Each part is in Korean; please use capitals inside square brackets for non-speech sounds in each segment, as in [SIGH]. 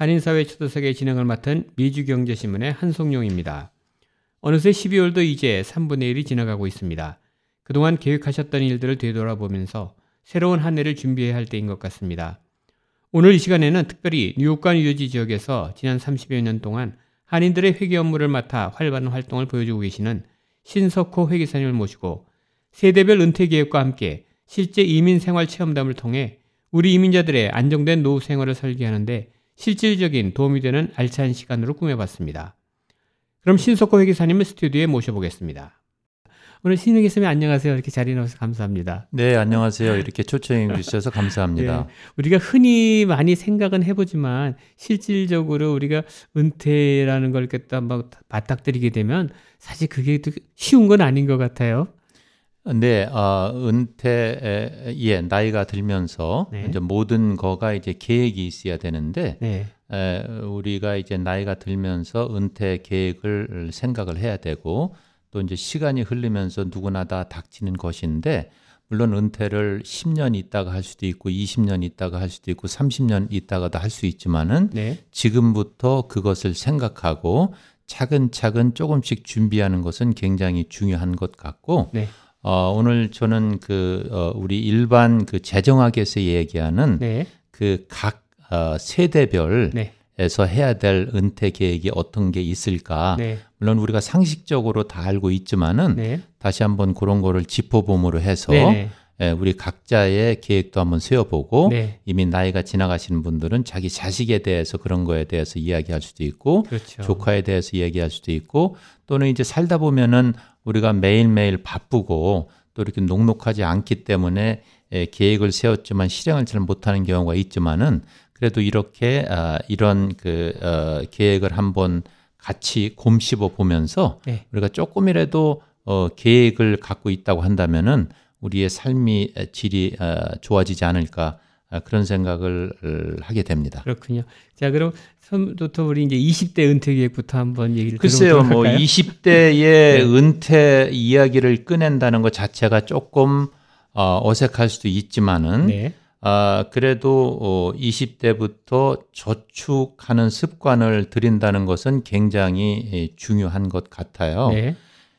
한인사회 초대석의 진행을 맡은 미주경제신문의 한송용입니다. 어느새 12월도 이제 3분의 1이 지나가고 있습니다. 그동안 계획하셨던 일들을 되돌아보면서 새로운 한 해를 준비해야 할 때인 것 같습니다. 오늘 이 시간에는 특별히 뉴욕과 뉴저지 지역에서 지난 30여 년 동안 한인들의 회계 업무를 맡아 활발한 활동을 보여주고 계시는 신석호 회계사님을 모시고 세대별 은퇴 계획과 함께 실제 이민 생활 체험담을 통해 우리 이민자들의 안정된 노후 생활을 설계하는데 실질적인 도움이 되는 알찬 시간으로 꾸며봤습니다. 그럼 신석호 회계사님을 스튜디오에 모셔보겠습니다. 오늘 신우 교수님 안녕하세요. 이렇게 자리에 나와서 감사합니다. 네, 안녕하세요. 이렇게 초청해 주셔서 감사합니다. 네, [LAUGHS] 우리가 흔히 많이 생각은 해보지만 실질적으로 우리가 은퇴라는 걸 이렇게 막 맞닥뜨리게 되면 사실 그게 쉬운 건 아닌 것 같아요. 네, 어, 은퇴에 나이가 들면서 네. 이제 모든 거가 이제 계획이 있어야 되는데 네. 에, 우리가 이제 나이가 들면서 은퇴 계획을 생각을 해야 되고 또 이제 시간이 흐르면서 누구나 다 닥치는 것인데 물론 은퇴를 10년 있다가 할 수도 있고 20년 있다가 할 수도 있고 30년 있다가도 할 수 있지만은 네. 지금부터 그것을 생각하고 차근차근 조금씩 준비하는 것은 굉장히 중요한 것 같고 네. 어, 오늘 저는 그 어, 우리 일반 그 재정학에서 얘기하는 네. 그각 어, 세대별 네. 에서 해야 될 은퇴 계획이 어떤 게 있을까? 네. 물론 우리가 상식적으로 다 알고 있지만은 네. 다시 한번 그런 거를 짚어봄으로 해서 네. 예, 우리 각자의 계획도 한번 세워보고 네. 이미 나이가 지나가시는 분들은 자기 자식에 대해서 그런 거에 대해서 이야기할 수도 있고 그렇죠. 조카에 대해서 얘기할 수도 있고 또는 이제 살다 보면은 우리가 매일매일 바쁘고 또 이렇게 녹록하지 않기 때문에 예, 계획을 세웠지만 실행을 잘 못하는 경우가 있지만은 그래도 이렇게 아, 이런 그 어, 계획을 한번 같이 곰씹어 보면서 네. 우리가 조금이라도 어, 계획을 갖고 있다고 한다면은 우리의 삶이 질이 어, 좋아지지 않을까 아, 그런 생각을 어, 하게 됩니다. 그렇군요. 자, 그럼 처음부터 우리 이제 20대 은퇴 계획부터 한번 얘기를 글쎄요, 뭐 할까요? 20대의 [LAUGHS] 은퇴 이야기를 꺼낸다는 것 자체가 조금 어, 어색할 수도 있지만은 네. 아, 그래도 어, 20대부터 저축하는 습관을 들인다는 것은 굉장히 예, 중요한 것 같아요. 네.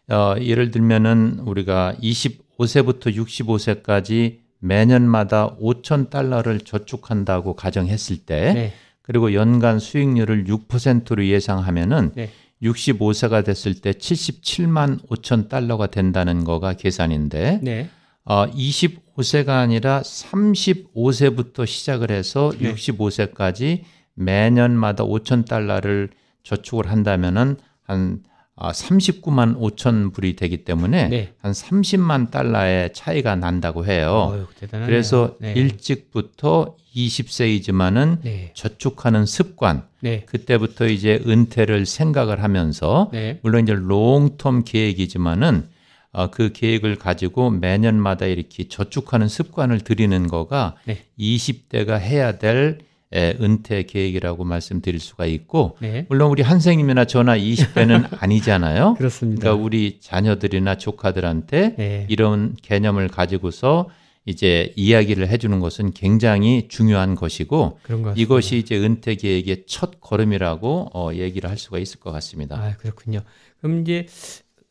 어, 예를 들면은 우리가 25 세부터 65세까지 매년마다 5천 달러를 저축한다고 가정했을 때 네. 그리고 연간 수익률을 6%로 예상하면은 네. 65세가 됐을 때 77만 5천 달러가 된다는 거가 계산인데 네. 어, 25세가 아니라 35세부터 시작을 해서 네. 65세까지 매년마다 5천 달러를 저축을 한다면은 한 아, 39만 5천 불이 되기 때문에 네. 한 30만 달러의 차이가 난다고 해요. 어휴. 그래서 네. 일찍부터 20세이지만은 네. 저축하는 습관, 네. 그때부터 이제 은퇴를 생각을 하면서 네. 물론 이제 롱텀 계획이지만은 어, 그 계획을 가지고 매년마다 이렇게 저축하는 습관을 들이는 거가 네. 20대가 해야 될 에, 은퇴 계획이라고 말씀드릴 수가 있고 네. 물론 우리 한생님이나 저나 20대는 [LAUGHS] 아니잖아요. 그렇습니다. 그러니까 우리 자녀들이나 조카들한테 네. 이런 개념을 가지고서 이제 이야기를 해주는 것은 굉장히 중요한 것이고. 이것이 이제 은퇴 계획의 첫 걸음이라고 어, 얘기를 할 수가 있을 것 같습니다. 아, 그렇군요. 그럼 이제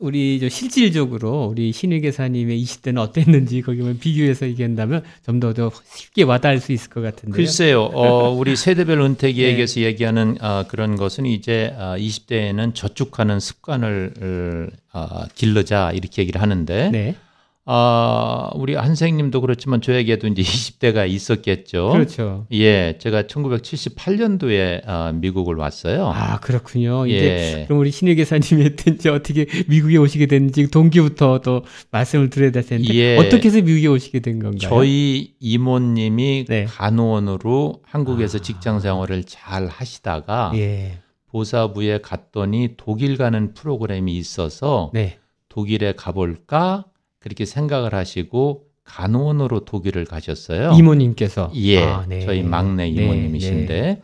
우리 저 실질적으로 우리 신의 계사님의 20대는 어땠는지 거기만 비교해서 얘기한다면 좀 더 더 쉽게 와닿을 수 있을 것 같은데요. 글쎄요, 어, [LAUGHS] 우리 세대별 네. 은퇴 계획에서 얘기하는 어, 그런 것은 이제 어, 20대에는 저축하는 습관을 어, 길러자 이렇게 얘기를 하는데 네. 아, 우리 한 선생님도 그렇지만 저에게도 이제 20대가 있었겠죠. 그렇죠. 예, 제가 1978년도에 아, 미국을 왔어요. 아 그렇군요. 이제 예. 그럼 우리 신혜 계사님이 했든지 어떻게 미국에 오시게 됐는지 동기부터 또 말씀을 드려야 될 텐데 예. 어떻게 해서 미국에 오시게 된 건가요? 저희 이모님이 네. 간호원으로 한국에서 아. 직장 생활을 잘 하시다가 예. 보사부에 갔더니 독일 가는 프로그램이 있어서 네. 독일에 가볼까 그렇게 생각을 하시고 간호원으로 독일을 가셨어요. 이모님께서 예, 아, 네. 저희 막내 네, 이모님이신데 네.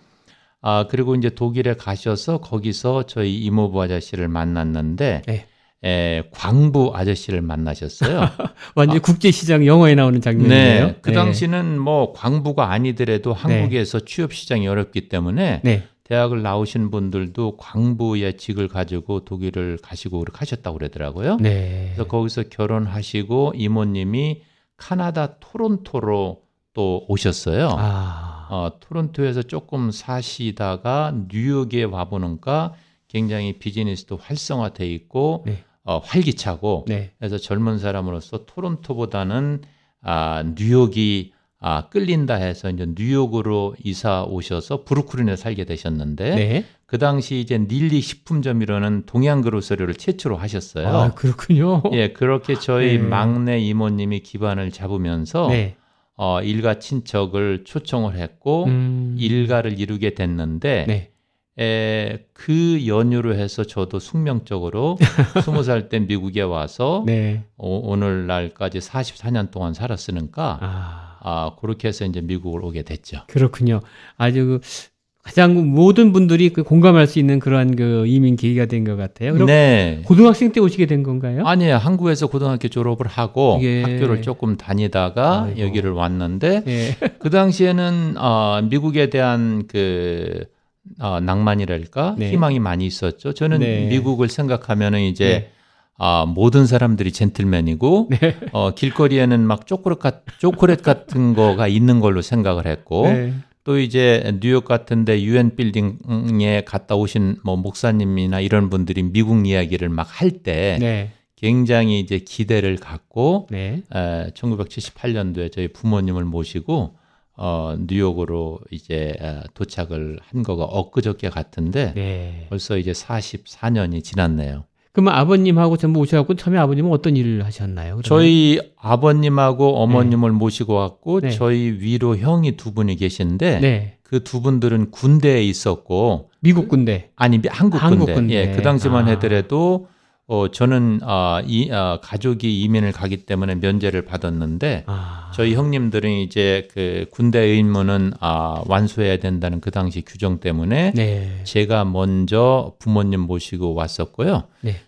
아 그리고 이제 독일에 가셔서 거기서 저희 이모부 아저씨를 만났는데 네. 에, 광부 아저씨를 만나셨어요. [LAUGHS] 완전 히 국제 시장 영화에 나오는 장면이네요. 네, 그 당시는 뭐 광부가 아니더라도 한국에서 취업 시장이 어렵기 때문에 네. 대학을 나오신 분들도 광부의 직을 가지고 독일을 가시고 그렇게 하셨다고 그러더라고요. 네. 그래서 거기서 결혼하시고 이모님이 카나다 토론토로 또 오셨어요. 아. 어, 토론토에서 조금 사시다가 뉴욕에 와보니까 굉장히 비즈니스도 활성화돼 있고 네. 어, 활기차고 네. 그래서 젊은 사람으로서 토론토보다는 아, 뉴욕이 아, 끌린다 해서 이제 뉴욕으로 이사 오셔서 브루클린에 살게 되셨는데 네. 그 당시 이제 닐리 식품점이라는 동양 그로서리를 최초로 하셨어요. 아, 그렇군요. 예, 그렇게 저희 네. 막내 이모님이 기반을 잡으면서 네. 어, 일가 친척을 초청을 했고 음. 일가를 이루게 됐는데 네. 에, 그 연유로 해서 저도 숙명적으로 [LAUGHS] 스무 살 때 미국에 와서 네. 오, 오늘날까지 44년 동안 살았으니까 아. 아, 그렇게 해서 이제 미국을 오게 됐죠. 그렇군요. 아주 그 가장 모든 분들이 그 공감할 수 있는 그러한 그 이민 계기가 된 것 같아요. 네. 고등학생 때 오시게 된 건가요? 아니에요. 한국에서 고등학교 졸업을 하고 예. 학교를 조금 다니다가 아이고. 여기를 왔는데 예. [LAUGHS] 그 당시에는 어, 미국에 대한 그 어, 낭만이랄까 네. 희망이 많이 있었죠. 저는 네. 미국을 생각하면은 이제 네. 아, 모든 사람들이 젠틀맨이고 [LAUGHS] 어, 길거리에는 막 초콜릿, 같, 초콜릿 같은 [LAUGHS] 거가 있는 걸로 생각을 했고 네. 또 이제 뉴욕 같은데 유엔 빌딩에 갔다 오신 뭐 목사님이나 이런 분들이 미국 이야기를 막 할때 네. 굉장히 이제 기대를 갖고 네. 에, 1978년도에 저희 부모님을 모시고 어, 뉴욕으로 이제 에, 도착을 한 거가 엊그저께 같은데 네. 벌써 이제 44년이 지났네요. 그러면 아버님하고 전부 오셔갖고 처음에 아버님은 어떤 일을 하셨나요? 그러면? 저희 아버님하고 어머님을 모시고 왔고 네. 저희 위로 형이 두 분이 계신데 네. 그두 분들은 군대에 있었고 미국 군대. 아니 미- 한국 한국 군대. 군대. 예, 그 당시만 아. 해더라도 어 저는 아, 이 아, 가족이 이민을 가기 때문에 면제를 받았는데 아. 저희 형님들은 이제 그 군대 의무는 아, 완수해야 된다는 그 당시 규정 때문에 네. 제가 먼저 부모님 모시고 왔었고요.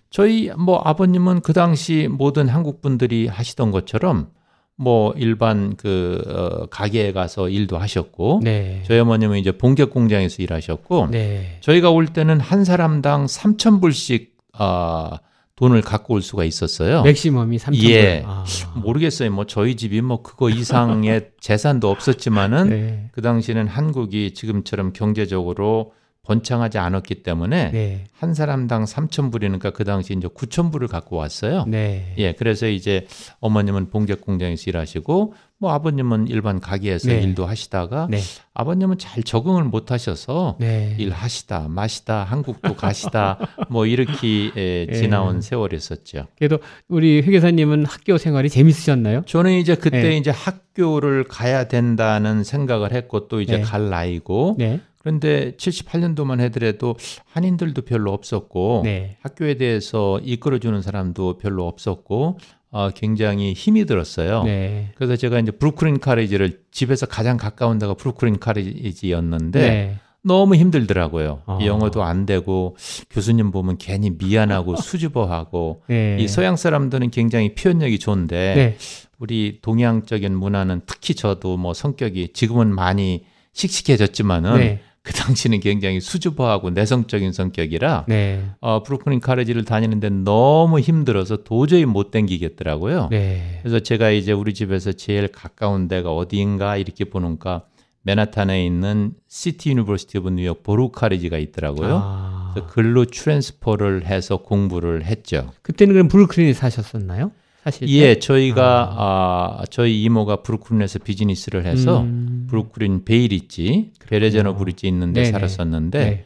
네. 저희 뭐 아버님은 그 당시 모든 한국 분들이 하시던 것처럼 뭐 일반 그 어, 가게에 가서 일도 하셨고 네. 저희 어머님은 이제 봉격 공장에서 일하셨고 네. 저희가 올 때는 한 사람당 3천 불씩 아, 돈을 갖고 올 수가 있었어요. 맥시멈이 3천 예. 아. 모르겠어요. 뭐 저희 집이 뭐 그거 이상의 [LAUGHS] 재산도 없었지만은 네. 그 당시는 한국이 지금처럼 경제적으로 번창하지 않았기 때문에 네. 한 사람당 3천 불이니까 그 당시 이제 9천 불을 갖고 왔어요. 네. 예, 그래서 이제 어머님은 봉제 공장에서 일하시고 뭐 아버님은 일반 가게에서 네. 일도 하시다가 네. 아버님은 잘 적응을 못 하셔서 네. 일하시다 마시다 한국도 가시다 [LAUGHS] 뭐 이렇게 에, 예. 지나온 세월이었었죠. 그래도 우리 회계사님은 학교 생활이 재밌으셨나요? 저는 이제 그때 네. 이제 학교를 가야 된다는 생각을 했고 또 이제 네. 갈 나이고 네. 그런데 78년도만 해더라도 한인들도 별로 없었고 네. 학교에 대해서 이끌어주는 사람도 별로 없었고 어, 굉장히 힘이 들었어요. 네. 그래서 제가 이제 브루클린 카리지를 집에서 가장 가까운 데가 브루클린 카리지였는데 네. 너무 힘들더라고요. 아. 영어도 안 되고 교수님 보면 괜히 미안하고 [LAUGHS] 수줍어하고 네. 이 서양 사람들은 굉장히 표현력이 좋은데 네. 우리 동양적인 문화는 특히 저도 뭐 성격이 지금은 많이 씩씩해졌지만은 네. 그 당시는 굉장히 수줍어하고 내성적인 성격이라 네. 어, Brooklyn College를 다니는데 너무 힘들어서 도저히 못 댕기겠더라고요. 네. 그래서 제가 이제 우리 집에서 제일 가까운 데가 어디인가 이렇게 보니까 맨하탄에 있는 City University of New York Baruch College가 있더라고요. 아. 그래서 글로 transfer를 해서 공부를 했죠. 그때는 그럼 브루클린에 사셨었나요? 사실 때? 예, 저희가 아, 저희 이모가 브루클린에서 비즈니스를 해서 음. 브루클린 Bay Ridge, Verrazzano Bridge 있는데 네네. 살았었는데 네.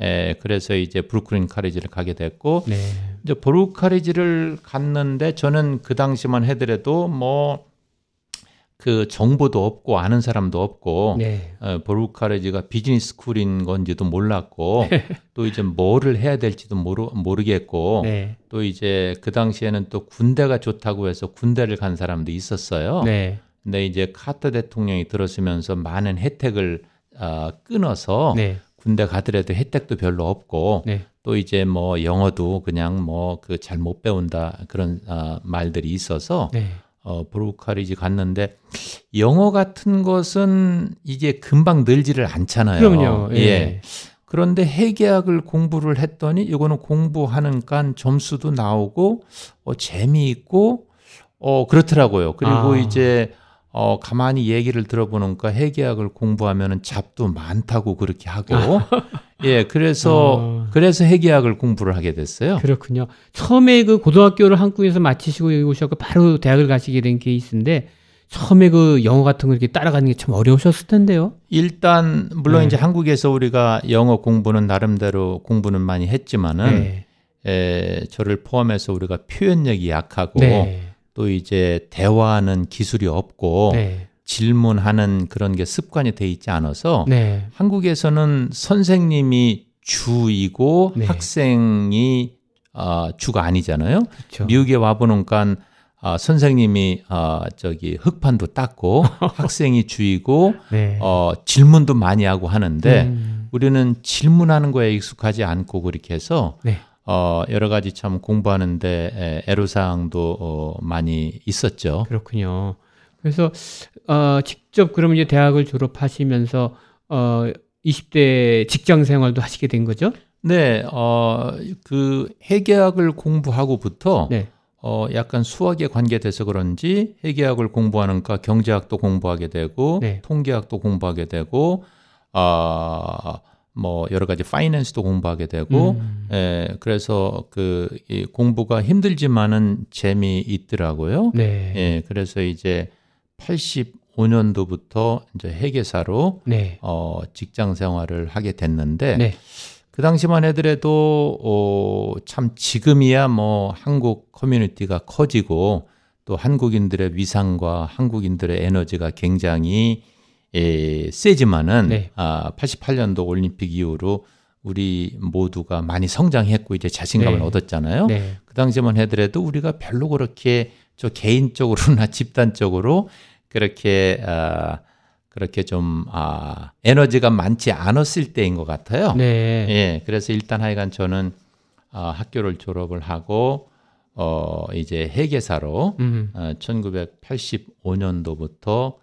에, 그래서 이제 Brooklyn College를 가게 됐고 네. 이제 Baruch College를 갔는데 저는 그 당시만 해더라도 뭐 그 정보도 없고 아는 사람도 없고 네. 어, Baruch College가 business school인 건지도 몰랐고 [LAUGHS] 또 이제 뭐를 해야 될지도 모르, 모르겠고 네. 또 이제 그 당시에는 또 군대가 좋다고 해서 군대를 간 사람도 있었어요. 네. 근데 이제 카터 대통령이 들어서면서 많은 혜택을 어, 끊어서 네. 군대 가더라도 혜택도 별로 없고 네. 또 이제 뭐 영어도 그냥 뭐 그 잘 못 배운다 그런 어, 말들이 있어서 네. 어, 브루카리지 갔는데 영어 같은 것은 이게 금방 늘지를 않잖아요. 그럼요. 예. 예. 그런데 해계학을 공부를 했더니 이거는 공부하는 간 점수도 나오고 어, 재미있고 어 그렇더라고요. 그리고 아. 이제 어 가만히 얘기를 들어보니까 해계학을 공부하면은 잡도 많다고 그렇게 하고 [LAUGHS] 예 그래서 아. 그래서 해계학을 공부를 하게 됐어요. 그렇군요. 처음에 그 고등학교를 한국에서 마치시고 여기 오셨고 바로 대학을 가시게 된 케이스인데 처음에 그 영어 같은 거 이렇게 따라가는 게 참 어려우셨을 텐데요. 일단 물론 네. 이제 한국에서 우리가 영어 공부는 나름대로 공부는 많이 했지만은 네. 에, 저를 포함해서 우리가 표현력이 약하고 네. 또 이제 대화하는 기술이 없고 네. 질문하는 그런 게 습관이 돼 있지 않아서 네. 한국에서는 선생님이 주이고 네. 학생이 어, 주가 아니잖아요. 그렇죠. 미국에 와 보니까 아, 선생님이 어, 저기 흑판도 닦고 [LAUGHS] 학생이 주이고 네. 어, 질문도 많이 하고 하는데 음. 우리는 질문하는 거에 익숙하지 않고 그렇게 해서 네. 어, 여러 가지 참 공부하는데 에, 애로사항도 어, 많이 있었죠. 그렇군요. 그래서 어, 직접 그러면 이제 대학을 졸업하시면서 어, 20대 직장 생활도 하시게 된 거죠? 네, 어, 그 해계학을 공부하고부터 네. 어, 약간 수학에 관계돼서 그런지 해계학을 공부하는가 경제학도 공부하게 되고 네. 통계학도 공부하게 되고 아, 뭐 여러 가지 파이낸스도 공부하게 되고 음. 예, 그래서 그이 공부가 힘들지만은 재미있더라고요. 네. 예, 그래서 이제 85년도부터 이제 회계사로 네. 어, 직장 생활을 하게 됐는데 네. 그 당시만 해더라도 어, 참 지금이야 뭐 한국 커뮤니티가 커지고 또 한국인들의 위상과 한국인들의 에너지가 굉장히 에, 세지만은 네. 아, 88년도 올림픽 이후로 우리 모두가 많이 성장했고 이제 자신감을 네. 얻었잖아요. 네. 그 당시만 해더라도 우리가 별로 그렇게 저 개인적으로나 [LAUGHS] 집단적으로 그렇게 아, 그렇게 좀 아, 에너지가 많지 않았을 때인 것 같아요. 네. 예, 그래서 일단 하여간 저는 아, 학교를 졸업을 하고 어, 이제 회계사로 음. 어, 1985년도부터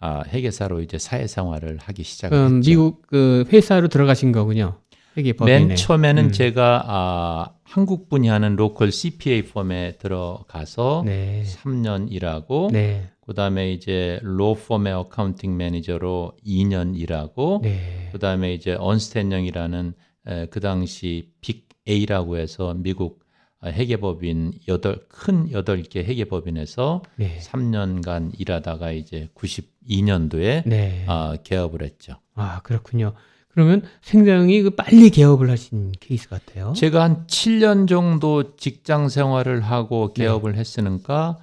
아, 회계사로 이제 사회생활을 하기 시작을 그럼 했죠. 미국 그 회사로 들어가신 거군요. 회계 법인에. 맨 처음에는 음. 제가 아, 한국 분이 하는 로컬 CPA 펌에 들어가서 네. 3년 일하고 네. 그다음에 이제 로펌의 accounting manager로 2년 일하고 네. 그다음에 이제 Ernst & Young이라는 에, 그 당시 Big Eight라고 해서 미국 아, 회계법인 여덟 큰 여덟 개 회계법인에서 네. 3년간 일하다가 이제 92년도에 네. 아, 개업을 했죠. 아, 그렇군요. 그러면 굉장히 그 빨리 개업을 하신 케이스 같아요. 제가 한 7년 정도 직장 생활을 하고 네. 개업을 했으니까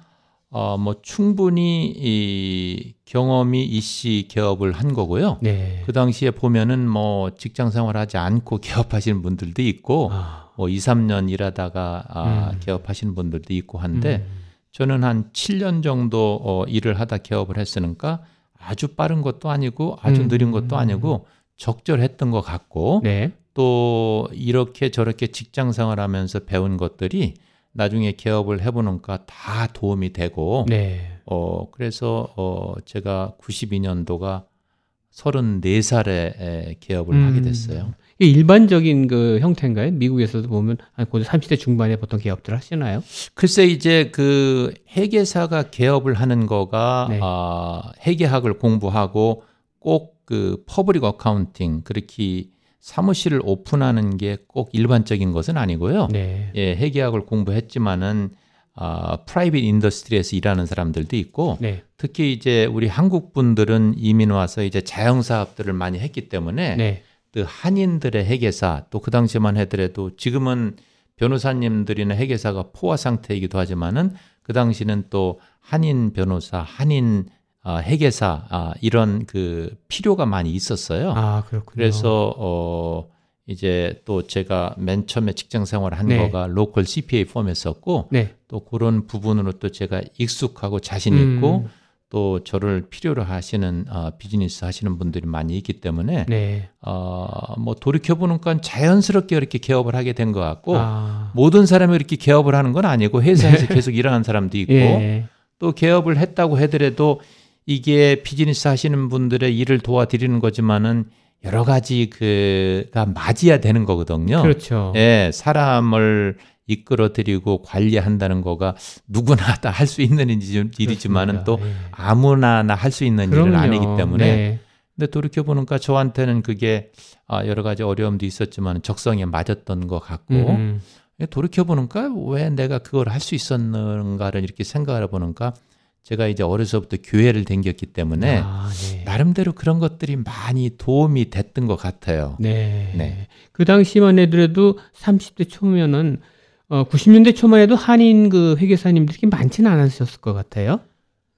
어, 뭐 충분히 이 경험이 있이 개업을 한 거고요. 네. 그 당시에 보면은 뭐 직장 생활하지 않고 [LAUGHS] 개업하시는 분들도 있고 아, 뭐 2, 3년 일하다가 아, 음. 개업하시는 분들도 있고 한데 음. 저는 한 7년 정도 어, 일을 하다 개업을 했으니까 아주 빠른 것도 아니고 아주 음. 느린 것도 아니고 적절했던 것 같고 네. 또 이렇게 저렇게 직장 생활하면서 배운 것들이 나중에 개업을 해보니까 다 도움이 되고 네. 어 그래서 어 제가 92년도가 34살에 개업을 음. 하게 됐어요. 일반적인 그 형태인가요? 미국에서도 보면 한 고작 30대 중반에 보통 개업들 하시나요? 글쎄 이제 그 회계사가 개업을 하는 거가 네. 아 회계학을 공부하고 꼭 그 public accounting 그렇게 사무실을 오픈하는 게 꼭 일반적인 것은 아니고요. 네. 예, 회계학을 공부했지만은 아, private industry에서 일하는 사람들도 있고 네. 특히 이제 우리 한국 분들은 이민 와서 이제 자영 사업들을 많이 했기 때문에 네. 그 한인들의 회계사 또 그 당시만 해더라도 지금은 변호사님들이나 회계사가 포화 상태이기도 하지만은 그 당시는 또 한인 변호사, 한인 아, 회계사 아, 이런 그 필요가 많이 있었어요. 아, 그렇군요. 그래서 어 이제 또 제가 맨 처음에 직장 생활을 한 네. 거가 로컬 CPA 펌이었었고 네. 또 그런 부분으로 또 제가 익숙하고 자신 음. 있고 또 저를 필요로 하시는 어, 비즈니스 하시는 분들이 많이 있기 때문에 네. 어, 뭐 돌이켜 보니까 자연스럽게 이렇게 개업을 하게 된 것 같고 아. 모든 사람이 이렇게 개업을 하는 건 아니고 회사에서 계속 일하는 사람도 있고 예. 또 개업을 했다고 하더라도 이게 비즈니스 하시는 분들의 일을 도와드리는 거지만은 여러 가지 그가 맞이야 되는 거거든요. 그렇죠. 예, 사람을 이끌어드리고 관리한다는 거가 누구나 다 할 수 있는 일이지- 일이지만은 또 그렇습니다. 예. 아무나 할 수 있는 일은 그럼요. 아니기 때문에 네. 근데 돌이켜 보니까 저한테는 그게 아, 여러 가지 어려움도 있었지만 적성에 맞았던 것 같고 음. 돌이켜 보니까 왜 내가 그걸 할 수 있었는가를 이렇게 생각을 해보니까 제가 이제 어려서부터 교회를 댕겼기 때문에 아, 네. 나름대로 그런 것들이 많이 도움이 됐던 것 같아요. 네. 네. 그 당시만 해도 30대 초면은 어, 90년대 초만 해도 한인 그 회계사님들이 많지는 않으셨을 것 같아요.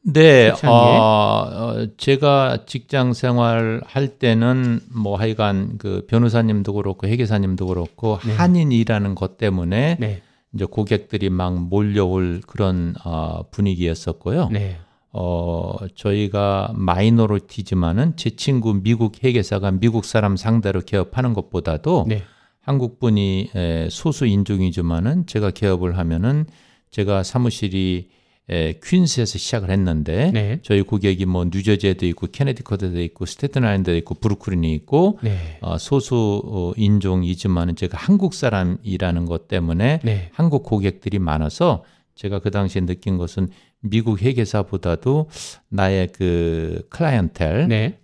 네? 어, 어, 제가 직장 생활 할 때는 뭐 하여간 그 변호사님도 그렇고 회계사님도 그렇고 네. 한인이라는 것 때문에 네. 이제 고객들이 막 몰려올 그런 어, 분위기였었고요. 네. 어, 저희가 마이너리티지만은 제 친구 미국 회계사가 미국 사람 상대로 개업하는 것보다도 네. 한국 분이 에, 소수 인종이지만은 제가 개업을 하면은 제가 사무실이 에, 퀸스에서 시작을 했는데 네. 저희 고객이 뭐 뉴저지에도 있고 케네디컷에도 있고 스테튼 아일랜드에 있고 브루클린이 있고 네. 어, 소수 어, 인종이지만은 제가 한국 사람이라는 것 때문에 네. 한국 고객들이 많아서 제가 그 당시에 느낀 것은 미국 회계사보다도 나의 그 클라이언텔 네.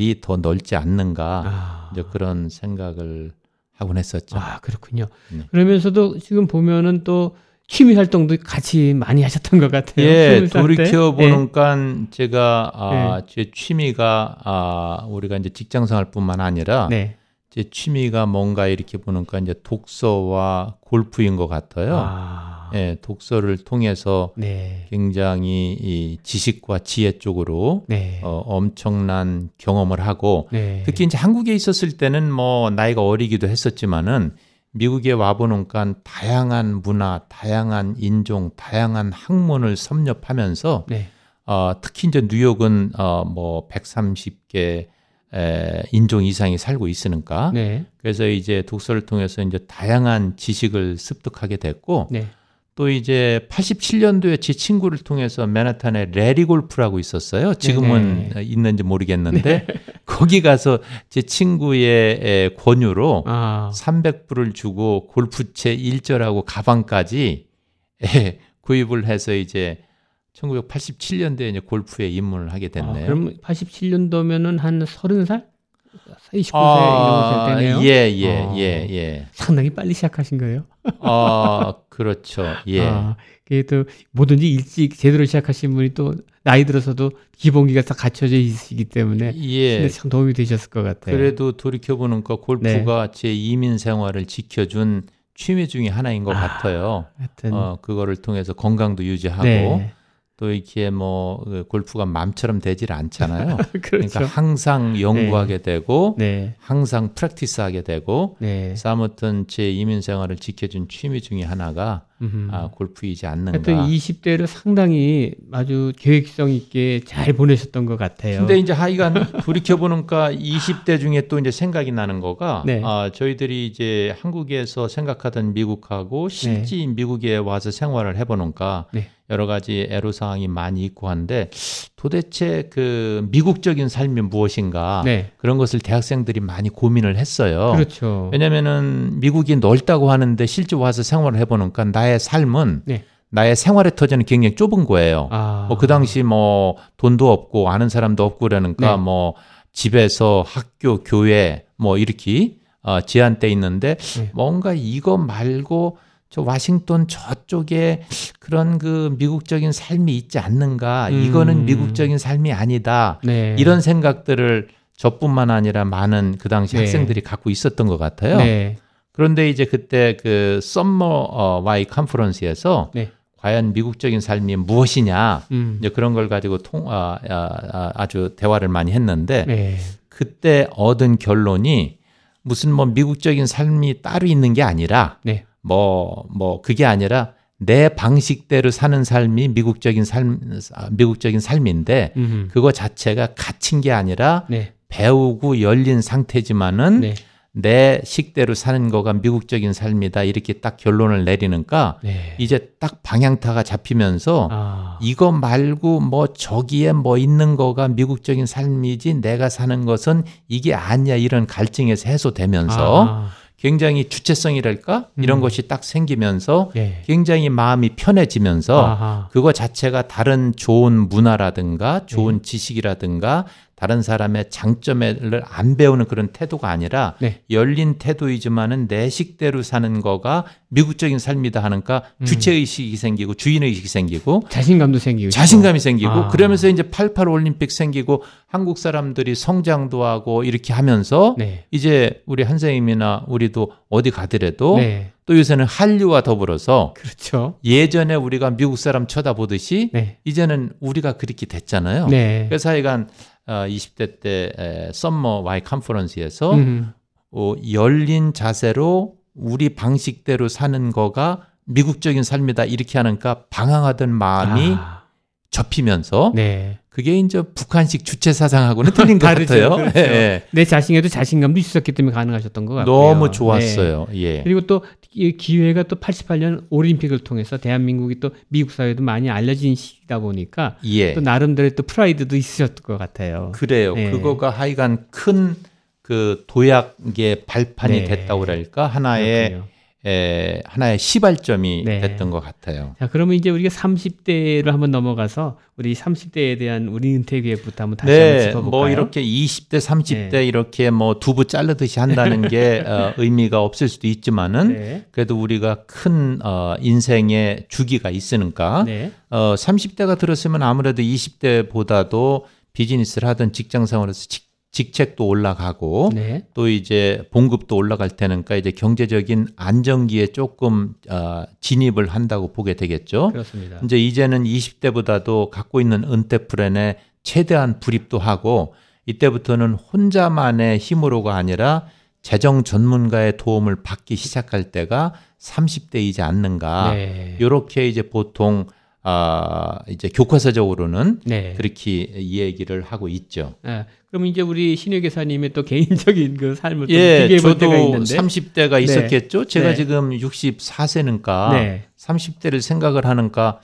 이더 넓지 않는가 아. 이제 그런 생각을 하곤 했었죠. 아, 그렇군요. 네. 그러면서도 지금 보면은 또 취미 활동도 같이 많이 하셨던 것 같아요. 예. 돌이켜 보니까 제가 아, 네. 제 취미가 아, 우리가 이제 직장 생활뿐만 아니라 네. 네. 제 취미가 뭔가 이렇게 보니까 이제 독서와 골프인 것 같아요. 아. 예, 독서를 통해서 네. 굉장히 이 지식과 지혜 쪽으로 네. 어, 엄청난 경험을 하고 네. 특히 이제 한국에 있었을 때는 뭐 나이가 어리기도 했었지만은 미국에 와보니까 다양한 문화, 다양한 인종, 다양한 학문을 섭렵하면서 네. 어, 특히 이제 뉴욕은 어, 뭐 130개 에, 인종 이상이 살고 있으니까 네. 그래서 이제 독서를 통해서 이제 다양한 지식을 습득하게 됐고 네. 또 이제 87년도에 제 친구를 통해서 맨하탄에 레리 골프라고 있었어요. 지금은 네네. 있는지 모르겠는데 [LAUGHS] 거기 가서 제 친구의 에, 권유로 아. 300불을 주고 골프채 1절하고 가방까지 에, 구입을 해서 이제 1987년도에 이제 골프에 입문을 하게 아, 됐네요. 그럼 87년도면은 한 30살? 29세 이런 될 때네요. 예, 예, 아. 예, 예. 상당히 빨리 시작하신 거예요. 아, 그렇죠. 예. 아, 그게 또 뭐든지 일찍 제대로 시작하신 분이 또 나이 들어서도 기본기가 다 갖춰져 있기 때문에 예. 참 도움이 되셨을 것 같아요. 그래도 돌이켜 보니까 골프가 제 이민 생활을 지켜준 취미 중에 하나인 것 아, 같아요. 하여튼 어, 그거를 통해서 건강도 유지하고 네. 또 이렇게 뭐그 골프가 마음처럼 되질 않잖아요. [LAUGHS] 그렇죠. 그러니까 항상 연구하게 되고 네. 항상 프랙티스하게 되고 네. 그래서 아무튼 제 이민 생활을 지켜준 취미 중에 하나가 음흠. 아, 골프이지 하여튼 않는가. 20대를 상당히 아주 계획성 있게 잘 보내셨던 것 같아요. 근데 이제 하여간 [LAUGHS] 돌이켜 보니까 20대 중에 또 이제 생각이 나는 거가 네. 아, 저희들이 이제 한국에서 생각하던 미국하고 실제 미국에 와서 생활을 해보니까 네. 여러 가지 애로 사항이 많이 있고 한데 도대체 그 미국적인 삶이 무엇인가 네. 그런 것을 대학생들이 많이 고민을 했어요. 그렇죠. 왜냐면은 미국이 넓다고 하는데 실제 와서 생활을 해보니까 나의 삶은 네. 나의 생활의 터전이 굉장히 좁은 거예요. 아. 뭐그 당시 뭐 돈도 없고 아는 사람도 없고 그러니까 네. 뭐 집에서 학교, 교회 뭐 이렇게 어, 제한돼 있는데 네. 뭔가 이거 말고 저 와싱턴 저쪽에 그런 그 미국적인 삶이 있지 않는가? 음. 이거는 미국적인 삶이 아니다. 네. 이런 생각들을 저뿐만 아니라 많은 그 당시 네. 학생들이 갖고 있었던 것 같아요. 네. 그런데 이제 그때 그 summer 어, Y conference에서 네. 과연 미국적인 삶이 무엇이냐 음. 이제 그런 걸 가지고 통 아, 아, 아, 주 대화를 많이 했는데 네. 그때 얻은 결론이 무슨 뭐 미국적인 삶이 따로 있는 게 아니라 네. 뭐뭐 그게 아니라 내 방식대로 사는 삶이 미국적인 삶 아, 미국적인 삶인데 음. 그거 자체가 갇힌 게 아니라 네. 배우고 열린 상태지만은 네. 내 식대로 사는 거가 미국적인 삶이다 이렇게 딱 결론을 내리니까 네. 이제 딱 방향타가 잡히면서 아. 이거 말고 뭐 저기에 뭐 있는 거가 미국적인 삶이지 내가 사는 것은 이게 아니야 이런 갈증에서 해소되면서 아. 굉장히 주체성이랄까 이런 음. 것이 딱 생기면서 네. 굉장히 마음이 편해지면서 아하. 그거 자체가 다른 좋은 문화라든가 네. 좋은 지식이라든가 다른 사람의 장점을 안 배우는 그런 태도가 아니라 네. 열린 태도이지만은 내 식대로 사는 거가 미국적인 삶이다 하니까 음. 주체 의식이 생기고 주인 의식이 생기고 자신감도 생기고 자신감이 생기고 아. 그러면서 이제 88 올림픽 생기고 한국 사람들이 성장도 하고 이렇게 하면서 네. 이제 우리 한 선생님이나 우리도 어디 가더라도 네. 또 요새는 한류와 더불어서 그렇죠. 예전에 우리가 미국 사람 쳐다보듯이 네. 이제는 우리가 그렇게 됐잖아요. 네. 그래서 하여간 어, 20대 때 에, summer Y conference에서 음. 어, 열린 자세로 우리 방식대로 사는 거가 미국적인 삶이다 이렇게 하니까 방황하던 마음이 아. 접히면서 네. 그게 이제 북한식 주체 사상하고는 틀린 것. 같아요. 그렇죠. 예, 예. 내 자신에도 자신감도 있었기 때문에 가능하셨던 것 같고요. 너무 네. 좋았어요. 예. 그리고 또이 기회가 또 88년 올림픽을 통해서 대한민국이 또 미국 사회도 많이 알려진 시기다 보니까 예. 또 나름대로의 또 프라이드도 있으셨을 것 같아요. 그래요. 예. 그거가 하여간 큰 그 도약의 발판이 네. 됐다고 그럴까 하나의 그렇군요. 에, 하나의 시발점이 네. 됐던 것 같아요. 자, 그러면 이제 우리가 30대로 한번 넘어가서 우리 30대에 대한 우리 은퇴 계획부터 한번 다시 한번 네, 짚어볼까요? 뭐 이렇게 20대, 30대 네. 이렇게 뭐 두부 자르듯이 한다는 게 [LAUGHS] 어, 의미가 없을 수도 있지만은 네. 그래도 우리가 큰 어, 인생의 주기가 있으니까 네. 어, 30대가 들었으면 아무래도 20대보다도 비즈니스를 하든 직장 생활에서 직, 직책도 올라가고 네. 또 이제 봉급도 올라갈 테니까 이제 경제적인 안정기에 조금 어, 진입을 한다고 보게 되겠죠. 그렇습니다. 이제 이제는 20대보다도 갖고 있는 은퇴 플랜에 최대한 불입도 하고 이때부터는 혼자만의 힘으로가 아니라 재정 전문가의 도움을 받기 시작할 때가 30대이지 않는가. 네. 요렇게 이제 보통 아 이제 교과서적으로는 네. 그렇게 이 얘기를 하고 있죠. 아, 그럼 이제 우리 신유 교사님의 또 개인적인 그 삶을 또 예, 비교해 볼 때가 있는데 30대가 있었겠죠. 제가 네. 지금 64세니까 네. 30대를 생각을 하니까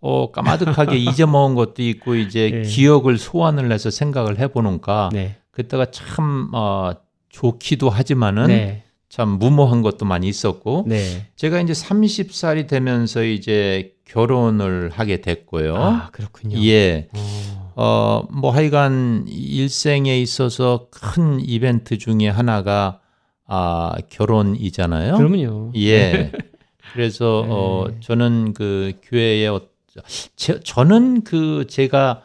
어 까마득하게 [LAUGHS] 잊어먹은 것도 있고 이제 네. 기억을 소환을 해서 생각을 해보니까 네. 그때가 참 어, 좋기도 하지만은 네. 참 무모한 것도 많이 있었고 네. 제가 이제 30살이 되면서 이제 결혼을 하게 됐고요. 아, 그렇군요. 예. 어. 어, 뭐 하여간 일생에 있어서 큰 이벤트 중에 하나가 아, 결혼이잖아요. 그러면요. 예. 그래서 네. 어 저는 그 교회에 어, 제, 저는 그 제가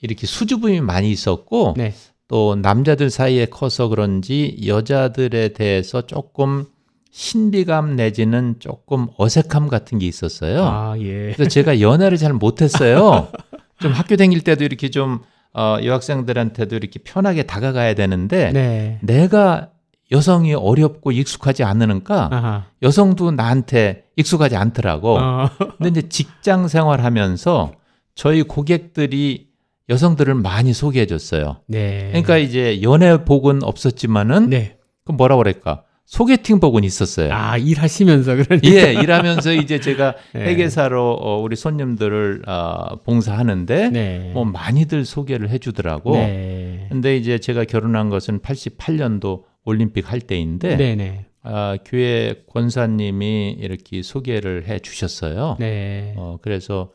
이렇게 수줍음이 많이 있었고 네. 또 남자들 사이에 커서 그런지 여자들에 대해서 조금 신비감 내지는 조금 어색함 같은 게 있었어요. 아, 예. 그래서 제가 연애를 잘 못했어요. [LAUGHS] 좀 학교 다닐 때도 이렇게 좀 어, 여학생들한테도 이렇게 편하게 다가가야 되는데 네. 내가 여성이 어렵고 익숙하지 않으니까 아하. 여성도 나한테 익숙하지 않더라고. 어. 근데 이제 직장 생활하면서 저희 고객들이 여성들을 많이 소개해 줬어요. 네. 그러니까 이제 연애 복은 없었지만은 네. 그 뭐라 그럴까? 소개팅 복은 있었어요. 아, 일하시면서 그러니까. 예, 일하면서 이제 제가 [LAUGHS] 네. 회계사로 어, 우리 손님들을 어, 봉사하는데 네. 뭐 많이들 소개를 해 주더라고. 네. 근데 이제 제가 결혼한 것은 88년도 올림픽 할 때인데 네, 네. 아, 교회 권사님이 이렇게 소개를 해 주셨어요. 네. 어, 그래서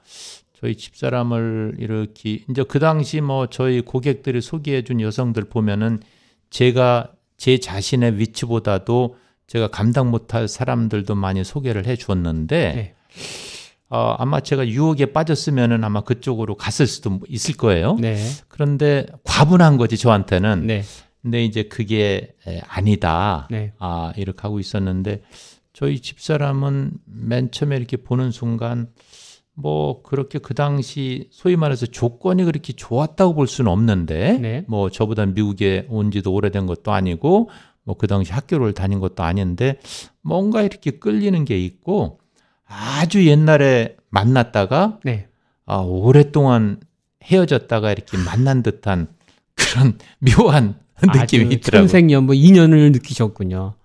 저희 집사람을 이렇게 이제 그 당시 뭐 저희 고객들이 소개해 준 여성들 보면은 제가 제 자신의 위치보다도 제가 감당 못할 사람들도 많이 소개를 해 주었는데 네. 어, 아마 제가 유혹에 빠졌으면은 아마 그쪽으로 갔을 수도 있을 거예요. 네. 그런데 과분한 거지 저한테는. 네. 근데 이제 그게 에, 아니다. 네. 아 이렇게 하고 있었는데 저희 집사람은 맨 처음에 이렇게 보는 순간 뭐 그렇게 그 당시 소위 말해서 조건이 그렇게 좋았다고 볼 수는 없는데 네. 뭐 저보다 미국에 온 지도 오래된 것도 아니고 뭐 그 당시 학교를 다닌 것도 아닌데 뭔가 이렇게 끌리는 게 있고 아주 옛날에 만났다가 네. 아, 오랫동안 헤어졌다가 이렇게 만난 듯한 그런 [LAUGHS] 묘한 느낌이 있더라고요. 천생연분 인연을 느끼셨군요.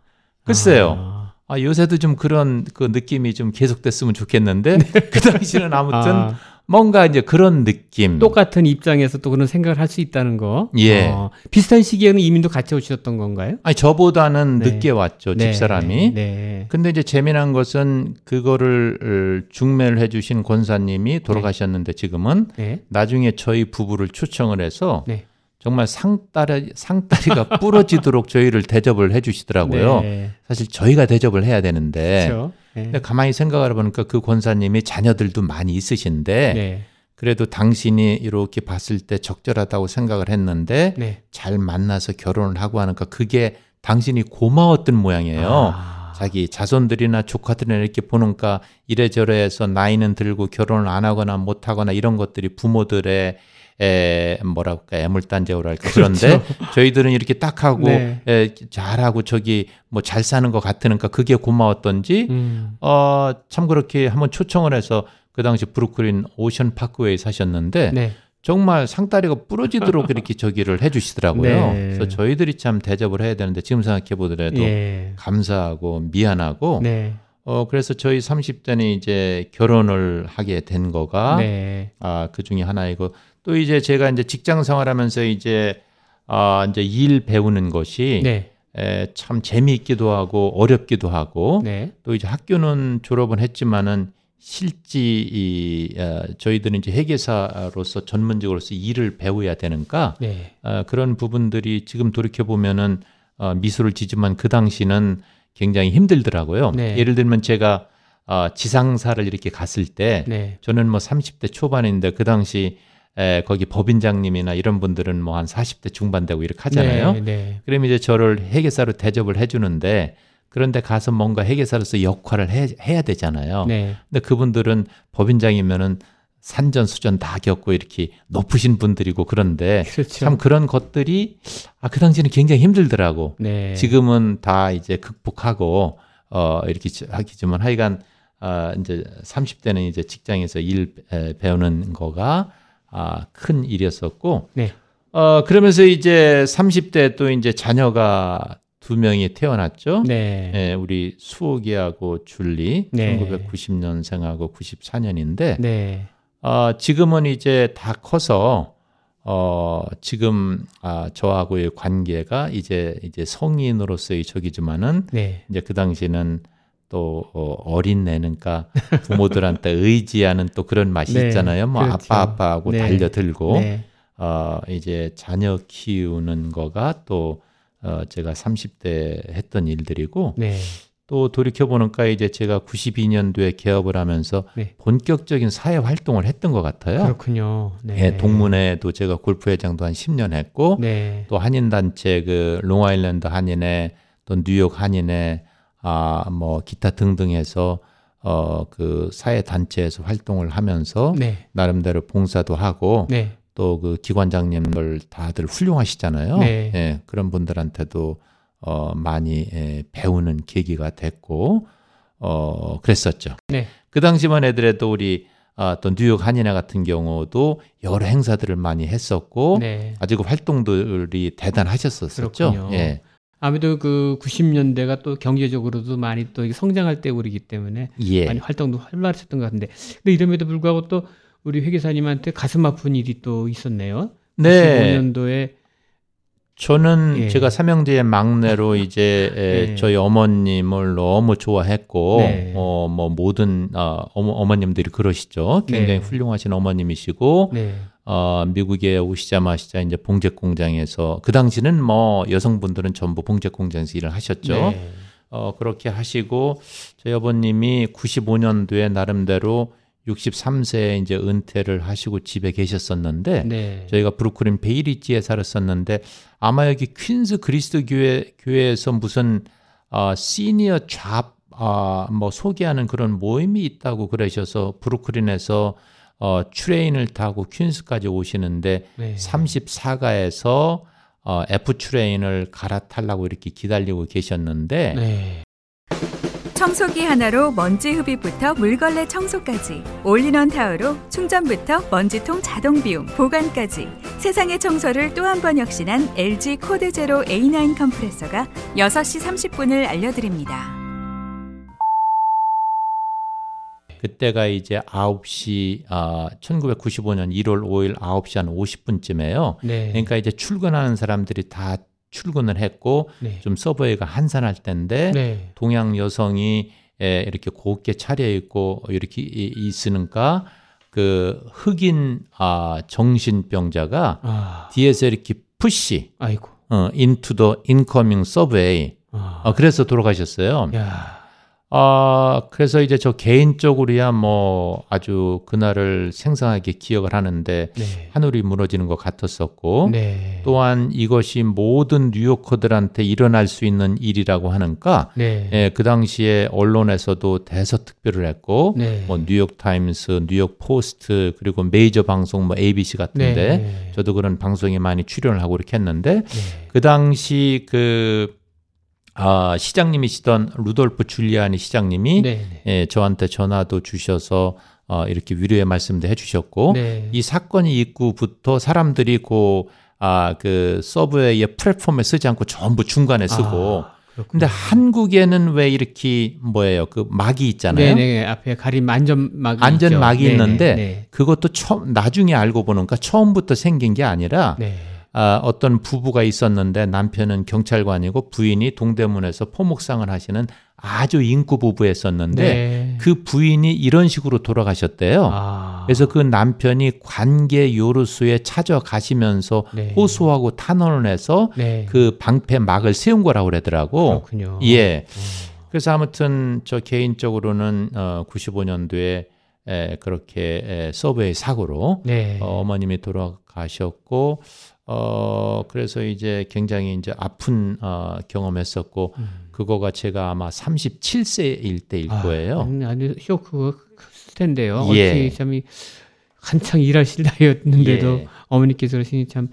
글쎄요. 아. 아, 요새도 좀 그런 그 느낌이 좀 계속됐으면 좋겠는데 [LAUGHS] 그 당시는 아무튼 네. 아, 뭔가 이제 그런 느낌. 똑같은 입장에서 또 그런 생각을 할 수 있다는 거. 예. 어, 비슷한 시기에는 이민도 같이 오셨던 건가요? 아니 저보다는 네. 늦게 왔죠 네. 집사람이. 네. 근데 이제 재미난 것은 그거를 어, 중매를 해주신 권사님이 돌아가셨는데 지금은 네. 나중에 저희 부부를 초청을 해서 네. 정말 상다리 상다리가 [LAUGHS] 부러지도록 저희를 대접을 해주시더라고요. 네. 사실 저희가 대접을 해야 되는데 그렇죠. 네. 근데 가만히 생각을 해보니까 그 권사님이 자녀들도 많이 있으신데 네. 그래도 당신이 이렇게 봤을 때 적절하다고 생각을 했는데 네. 잘 만나서 결혼을 하고 하니까 그게 당신이 고마웠던 모양이에요. 아. 자기 자손들이나 조카들이나 이렇게 보니까 이래저래 해서 나이는 들고 결혼을 안 하거나 못 하거나 이런 것들이 부모들의 에 뭐랄까 애물단제오랄까 그런데 저희들은 이렇게 딱 하고 네. 에, 잘하고 저기 뭐 잘 사는 것 같으니까 그게 고마웠던지 음. 어, 참 그렇게 한번 초청을 해서 그 당시 브루클린 오션 파크웨이 사셨는데 네. 정말 상다리가 부러지도록 이렇게 저기를 해주시더라고요. 네. 그래서 저희들이 참 대접을 해야 되는데 지금 생각해 보더라도 예. 감사하고 미안하고 네. 어 그래서 저희 30대는 이제 결혼을 하게 된 거가 네. 아, 그 중에 하나이고 또 이제 제가 이제 직장 생활하면서 이제 아, 이제 일 배우는 것이 네. 에, 참 재미있기도 하고 어렵기도 하고 네. 또 이제 학교는 졸업은 했지만은 실지 이 어, 저희들은 이제 회계사로서 전문직으로서 일을 배워야 되니까 네. 어, 그런 부분들이 지금 돌이켜 보면은 어, 미소를 지지만 그 당시는 굉장히 힘들더라고요. 네. 예를 들면 제가 어, 지상사를 이렇게 갔을 때 네. 저는 뭐 30대 초반인데 그 당시 에, 거기 법인장님이나 이런 분들은 뭐 한 40대 중반 되고 이렇게 하잖아요. 네. 네. 그럼 이제 저를 회계사로 대접을 해주는데 그런데 가서 뭔가 회계사로서 역할을 해, 해야 되잖아요. 네. 근데 그분들은 법인장이면은 산전 수전 다 겪고 이렇게 높으신 분들이고 그런데 그렇죠. 참 그런 것들이 아 그 당시는 굉장히 힘들더라고. 네. 지금은 다 이제 극복하고 어 이렇게 하기지만 하여간 아 이제 30대는 이제 직장에서 일 에, 배우는 거가 아 큰 일이었었고 네. 어 그러면서 이제 30대 또 이제 자녀가 두 명이 태어났죠. 네. 예, 우리 수옥이하고 줄리 네. 1990년생하고 94년인데 네. 어, 지금은 이제 다 커서 어, 지금 아, 저하고의 관계가 이제 이제 성인으로서의 적이지만은 네. 이제 그 당시는 또 어, 어린 애니까 부모들한테 [LAUGHS] 의지하는 또 그런 맛이 네, 있잖아요. 뭐 그렇죠. 아빠 아빠하고 네. 달려들고 네. 어, 이제 자녀 키우는 거가 또 어, 제가 30대 했던 일들이고 네. 또 돌이켜 보니까 이제 제가 92년도에 개업을 하면서 네. 본격적인 사회 활동을 했던 것 같아요. 그렇군요. 네. 예, 동문회도 제가 골프 회장도 한 10년 했고 네. 또 한인 단체 그 롱아일랜드 한인회 또 뉴욕 한인회 아 뭐 기타 등등 해서 어 그 사회 단체에서 활동을 하면서 네. 나름대로 봉사도 하고 네. 또그 기관장님들 다들 훌륭하시잖아요. 네. 예, 그런 분들한테도 어, 많이 예, 배우는 계기가 됐고 어, 그랬었죠. 네. 그 당시만 해더라도 우리 아, 또 뉴욕 한인회 같은 경우도 여러 행사들을 많이 했었고 네. 아주 그 활동들이 대단하셨었죠. 예. 아무래도 그 90년대가 또 경제적으로도 많이 또 성장할 때우리기 때문에 예. 많이 활동도 활발하셨던 것 같은데 근데 이름에도 불구하고 또 우리 회계사님한테 가슴 아픈 일이 또 있었네요. 네. 95년도에 저는 예. 제가 삼형제의 막내로 [LAUGHS] 이제 에, 네. 저희 어머님을 너무 좋아했고 네. 어뭐 모든 어, 어머, 어머님들이 그러시죠. 굉장히 네. 훌륭하신 어머님이시고 네. 어 미국에 오시자마시자 이제 봉제 공장에서 그 당시는 뭐 여성분들은 전부 봉제 공장에서 일을 하셨죠. 네. 어, 그렇게 하시고 저희 아버님이 95년도에 나름대로 63세에 이제 은퇴를 하시고 집에 계셨었는데 네. 저희가 브루클린 베이리지에 살았었는데 아마 여기 퀸즈 그리스도 교회 교회에서 무슨 어, senior job 아, 뭐 소개하는 그런 모임이 있다고 그러셔서 브루클린에서 어, train을 타고 퀸스까지 오시는데 네. 34가에서 어, F train을 갈아타려고 이렇게 기다리고 계셨는데 네. 청소기 하나로 먼지 흡입부터 물걸레 청소까지 올인원 타워로 충전부터 먼지통 자동 비움 보관까지 세상의 청소를 또 한 번 혁신한 LG 코드 제로 A9 컴프레서가 6시 30분을 알려드립니다. 그때가 이제 9시 아 1995년 1월 5일 9시 한 50분쯤에요. 네. 그러니까 이제 출근하는 사람들이 다 출근을 했고 네. 좀 subway가 한산할 때인데 네. 동양 여성이 에, 이렇게 곱게 차려 입고 이렇게 이- 있으니까 그 흑인 아 정신병자가 아. 뒤에서 이렇게 push 아이고. 어 into the incoming subway 아. 어, 그래서 돌아가셨어요. 야. 아, 그래서 이제 저 개인적으로야 뭐 아주 그날을 생생하게 기억을 하는데 네. 하늘이 무너지는 것 같았었고 네. 또한 이것이 모든 뉴요커들한테 일어날 수 있는 일이라고 하니까 네. 예, 그 당시에 언론에서도 대서특별을 했고 네. 뭐 뉴욕 타임스, 뉴욕 포스트 그리고 메이저 방송 뭐 ABC 같은데 네. 저도 그런 방송에 많이 출연을 하고 이렇게 했는데 네. 그 당시 그 아, 시장님이시던 루돌프 줄리아니 시장님이 네. 네. 예, 저한테 전화도 주셔서 어, 이렇게 위로의 말씀도 해주셨고 네. 이 사건이 있고부터 사람들이 그, 아, 그 서브웨이의 플랫폼에 쓰지 않고 전부 중간에 쓰고 아. 근데 한국에는 왜 이렇게 뭐예요 그 막이 있잖아요. 네네 앞에 가림 안전막이 안전막이 있죠. 있는데 네. 그것도 처음 나중에 알고 보니까 처음부터 생긴 게 아니라 네. 아, 어떤 부부가 있었는데 남편은 경찰관이고 부인이 동대문에서 포목상을 하시는 아주 인구 부부였었는데 네. 그 부인이 이런 식으로 돌아가셨대요. 아. 그래서 그 남편이 관계 요르수에 찾아가시면서 네. 호소하고 탄원을 해서 네. 그 방패 막을 세운 거라고 그러더라고. 그렇군요. 예. 어. 그래서 아무튼 저 개인적으로는 어 95년도에 에, 그렇게 에, 서브웨이 사고로 네. 어, 어머님이 돌아가셨고 어 그래서 이제 굉장히 이제 아픈 어 경험했었고 음. 그거가 제가 아마 37세일 때일 거예요. 아, 아니 쇼크가 클 텐데요. 예. 어떻게 참이 한창 일하실 [LAUGHS] 나이였는데도 예. 어머니께서 그러시니 참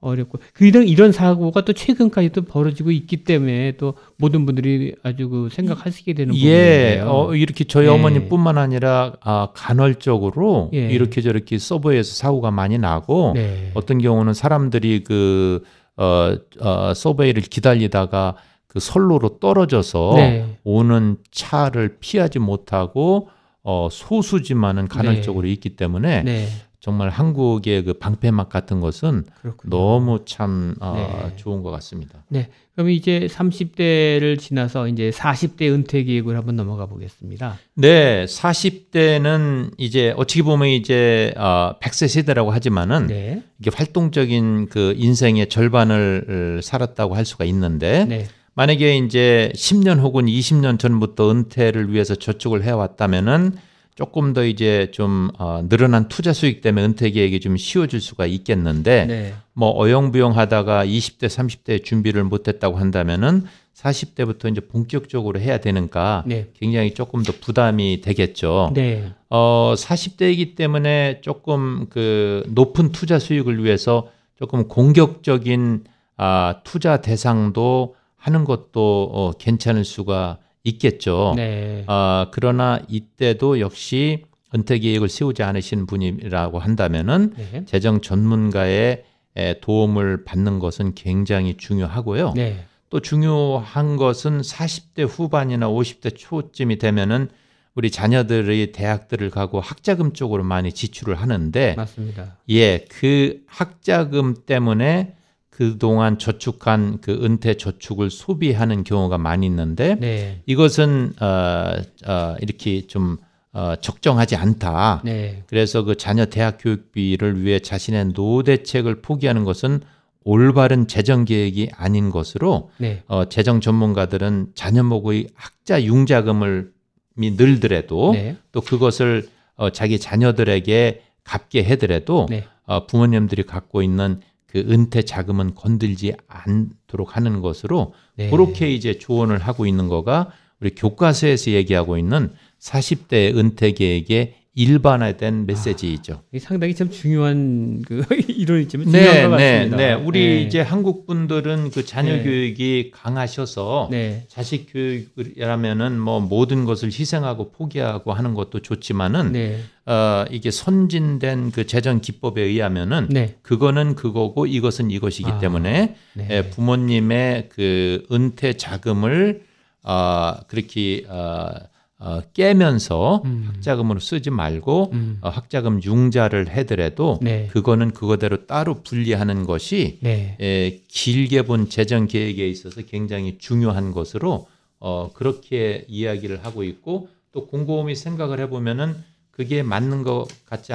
어렵고 그 이런 이런 사고가 또 최근까지도 벌어지고 있기 때문에 또 모든 분들이 아주 그 생각하시게 되는 예, 부분이에요. 어, 이렇게 저희 예. 어머니뿐만 아니라 아, 간헐적으로 예. 이렇게 저렇게 서버에서 사고가 많이 나고 네. 어떤 경우는 사람들이 그 어, 어, 서버웨이를 기다리다가 그 선로로 떨어져서 네. 오는 차를 피하지 못하고 어, 소수지만은 간헐적으로 있기 때문에 네. 정말 한국의 그 방패막 같은 것은 그렇군요. 너무 참 어, 네. 좋은 것 같습니다. 네. 그럼 이제 30대를 지나서 이제 40대 은퇴 계획을 한번 넘어가 보겠습니다. 네, 40대는 이제 어떻게 보면 이제 어, 100세 세대라고 하지만은 네. 이게 활동적인 그 인생의 절반을 살았다고 할 수가 있는데 네. 만약에 이제 10년 혹은 20년 전부터 은퇴를 위해서 저축을 해왔다면은 조금 더 이제 좀 어, 늘어난 투자 수익 때문에 은퇴 계획이 좀 쉬워질 수가 있겠는데 네. 뭐 어영부영 하다가 20대, 30대 준비를 못했다고 한다면은 40대부터 이제 본격적으로 해야 되니까 네. 굉장히 조금 더 부담이 되겠죠. 네. 어, 40대이기 때문에 조금 그 높은 투자 수익을 위해서 조금 공격적인 아, 투자 대상도 하는 것도 어, 괜찮을 수가 있겠죠. 네. 아, 그러나 이때도 역시 은퇴 계획을 세우지 않으신 분이라고 한다면은 네. 재정 전문가의 에, 도움을 받는 것은 굉장히 중요하고요. 네. 또 중요한 것은 40대 후반이나 50대 초쯤이 되면은 우리 자녀들이 대학들을 가고 학자금 쪽으로 많이 지출을 하는데 맞습니다. 예, 그 학자금 때문에 그동안 저축한 그 은퇴 저축을 소비하는 경우가 많이 있는데 네. 이것은 어, 어, 이렇게 좀 어, 적정하지 않다. 네. 그래서 그 자녀 대학 교육비를 위해 자신의 노후 대책을 포기하는 것은 올바른 재정 계획이 아닌 것으로 네. 어, 재정 전문가들은 자녀목의 학자 융자금을 이 늘더라도 네. 또 그것을 어, 자기 자녀들에게 갚게 해더라도 네. 어, 부모님들이 갖고 있는 그 은퇴 자금은 건들지 않도록 하는 것으로 네. 그렇게 이제 조언을 하고 있는 거가 우리 교과서에서 얘기하고 있는 40대 은퇴 계획의 일반화된 메시지이죠. 이게 상당히 참 중요한 그 [LAUGHS] 이론이지만 중요한 것 같습니다. 네. 우리 네. 이제 한국 분들은 그 자녀 네. 교육이 강하셔서 네. 자식 교육이라면은 뭐 모든 것을 희생하고 포기하고 하는 것도 좋지만은 네. 어 이게 선진된 그 재정 기법에 의하면은 네. 그거는 그거고 이것은 이것이기 아, 때문에 네. 예, 부모님의 그 은퇴 자금을 어 그렇게 어, 어 깨면서 음. 학자금으로 쓰지 말고 음. 어, 학자금 융자를 해더라도 네. 그거는 그거대로 따로 분리하는 것이 네. 에, 길게 본 재정 계획에 있어서 굉장히 중요한 것으로 어, 그렇게 이야기를 하고 있고 또 곰곰이 생각을 해보면은 그게 맞는 것 같지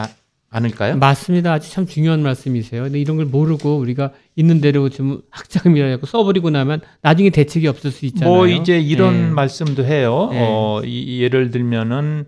않, 않을까요? 맞습니다. 아주 참 중요한 말씀이세요. 근데 이런 걸 모르고 우리가 있는 대로 좀 학자금이라고 써버리고 나면 나중에 대책이 없을 수 있잖아요. 뭐 이제 이런 네. 말씀도 해요. 네. 어, 이, 이 예를 들면은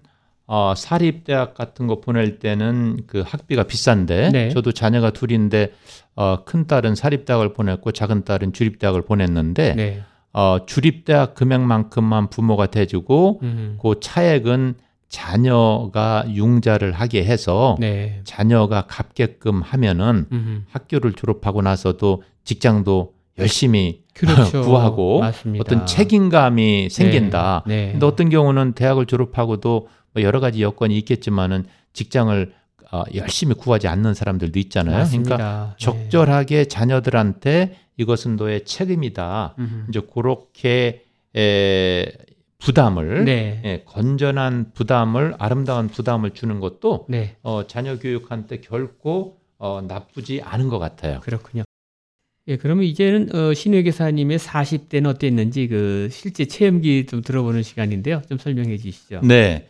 어, 사립대학 같은 거 보낼 때는 그 학비가 비싼데 네. 저도 자녀가 둘인데 어, 큰 딸은 사립대학을 보냈고 작은 딸은 주립대학을 보냈는데 네. 어, 주립대학 금액만큼만 부모가 대주고 음. 그 차액은 자녀가 융자를 하게 해서 네. 자녀가 갚게끔 하면은 음. 학교를 졸업하고 나서도 직장도 열심히 그렇죠. [LAUGHS] 구하고 맞습니다. 어떤 책임감이 생긴다. 네. 네. 근데 어떤 경우는 대학을 졸업하고도 뭐 여러 가지 여건이 있겠지만은 직장을 어, 열심히 구하지 않는 사람들도 있잖아요. 맞습니다. 그러니까 네. 적절하게 자녀들한테 이것은 너의 책임이다. 음. 이제 그렇게 에, 부담을 네. 예, 건전한 부담을 아름다운 부담을 주는 것도 네. 어, 자녀 교육한테 결코 어, 나쁘지 않은 것 같아요. 그렇군요. 예, 그러면 이제는 어, 신혜 교사님의 40대는 어땠는지 그 실제 체험기 좀 들어보는 시간인데요. 좀 설명해 주시죠. 네.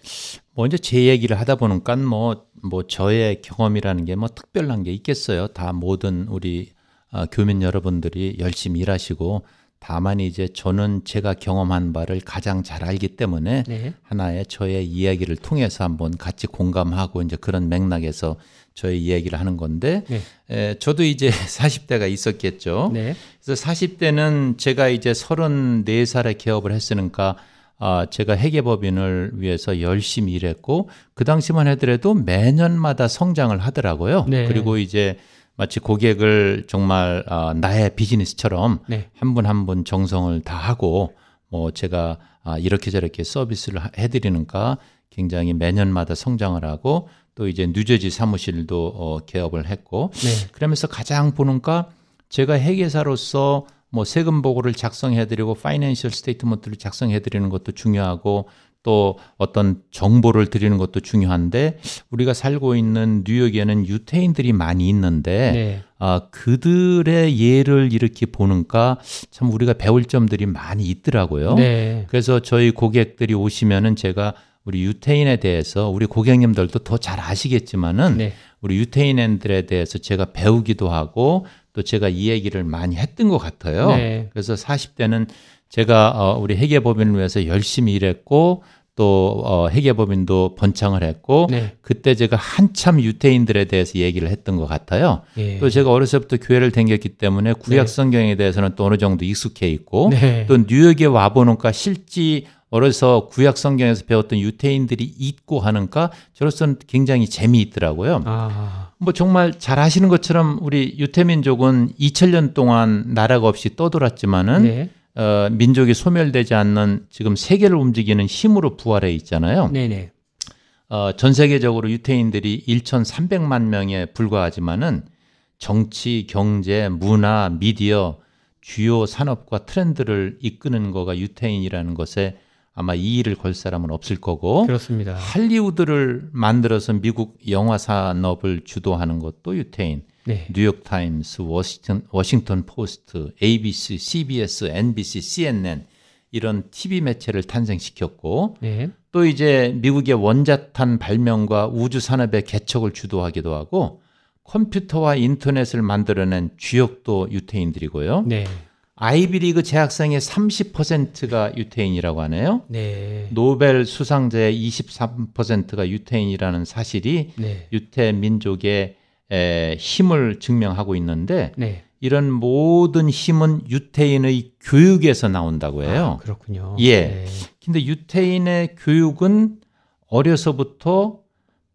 먼저 제 얘기를 하다 보니까 뭐, 뭐 저의 경험이라는 게 뭐 특별한 게 있겠어요. 다 모든 우리 어, 교민 여러분들이 열심히 일하시고 다만 이제 저는 제가 경험한 바를 가장 잘 알기 때문에 네. 하나의 저의 이야기를 통해서 한번 같이 공감하고 이제 그런 맥락에서 저의 이야기를 하는 건데 네. 에, 저도 이제 [LAUGHS] 40대가 있었겠죠. 네. 그래서 40대는 제가 이제 34살에 개업을 했으니까 아, 제가 회계법인을 위해서 열심히 일했고 그 당시만 하더라도 매년마다 성장을 하더라고요. 네. 그리고 이제 마치 고객을 정말 아, 나의 비즈니스처럼 네. 한분 한 분 정성을 다하고 뭐 제가 아, 이렇게 저렇게 서비스를 하- 해드리니까 굉장히 매년마다 성장을 하고 또 이제 뉴저지 사무실도 어, 개업을 했고 네. 그러면서 가장 보니까 제가 회계사로서 뭐 세금 보고를 작성해드리고 financial statement를 작성해드리는 것도 중요하고 또 어떤 정보를 드리는 것도 중요한데 우리가 살고 있는 뉴욕에는 유태인들이 많이 있는데 네. 아, 그들의 예를 이렇게 보니까 참 우리가 배울 점들이 많이 있더라고요. 네. 그래서 저희 고객들이 오시면은 제가 우리 유태인에 대해서 우리 고객님들도 더 잘 아시겠지만은 네. 우리 유태인들에 대해서 제가 배우기도 하고 또 제가 이 얘기를 많이 했던 것 같아요. 네. 그래서 40대는 제가 어, 우리 회계 법인을 위해서 열심히 일했고 또 어, 회계 법인도 번창을 했고 네. 그때 제가 한참 유태인들에 대해서 얘기를 했던 것 같아요. 예. 또 제가 어려서부터 교회를 다녔기 때문에 구약 성경에 대해서는 또 어느 정도 익숙해 있고 네. 또 뉴욕에 와 보니까 실제 어려서 구약 성경에서 배웠던 유태인들이 있고 하니까 저로서는 굉장히 재미있더라고요. 아. 뭐 정말 잘 아시는 것처럼 우리 유태민족은 2000년 동안 나라가 없이 떠돌았지만은 네. 어, 민족이 소멸되지 않는 지금 세계를 움직이는 힘으로 부활해 있잖아요. 네, 네. 어, 전 세계적으로 유태인들이 1,300만 명에 불과하지만은 정치, 경제, 문화, 미디어 주요 산업과 트렌드를 이끄는 거가 유태인이라는 것에 아마 이의를 걸 사람은 없을 거고 그렇습니다. 할리우드를 만들어서 미국 영화 산업을 주도하는 것도 유태인. 네. 뉴욕 타임스, 워싱턴, 워싱턴 포스트, ABC, CBS, NBC, CNN 이런 TV 매체를 탄생시켰고 네. 또 이제 미국의 원자탄 발명과 우주 산업의 개척을 주도하기도 하고 컴퓨터와 인터넷을 만들어낸 주역도 유태인들이고요. 네. 아이비리그 재학생의 30%가 유태인이라고 하네요. 네. 노벨 수상자의 23%가 유태인이라는 사실이 네. 유태 민족의 에, 힘을 증명하고 있는데 네. 이런 모든 힘은 유태인의 교육에서 나온다고 해요. 아, 그렇군요. 예. 네. 근데 유태인의 교육은 어려서부터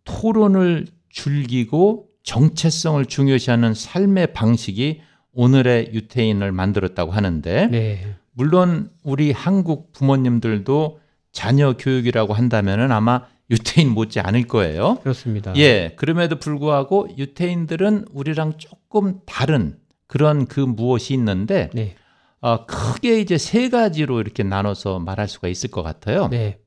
토론을 즐기고 정체성을 중요시하는 삶의 방식이 오늘의 유태인을 만들었다고 하는데 네. 물론 우리 한국 부모님들도 자녀 교육이라고 한다면은 아마 유태인 못지 않을 거예요. 그렇습니다. 예, 그럼에도 불구하고 유태인들은 우리랑 조금 다른 그런 그 무엇이 있는데 네. 어, 크게 이제 세 가지로 이렇게 나눠서 말할 수가 있을 것 같아요. 네.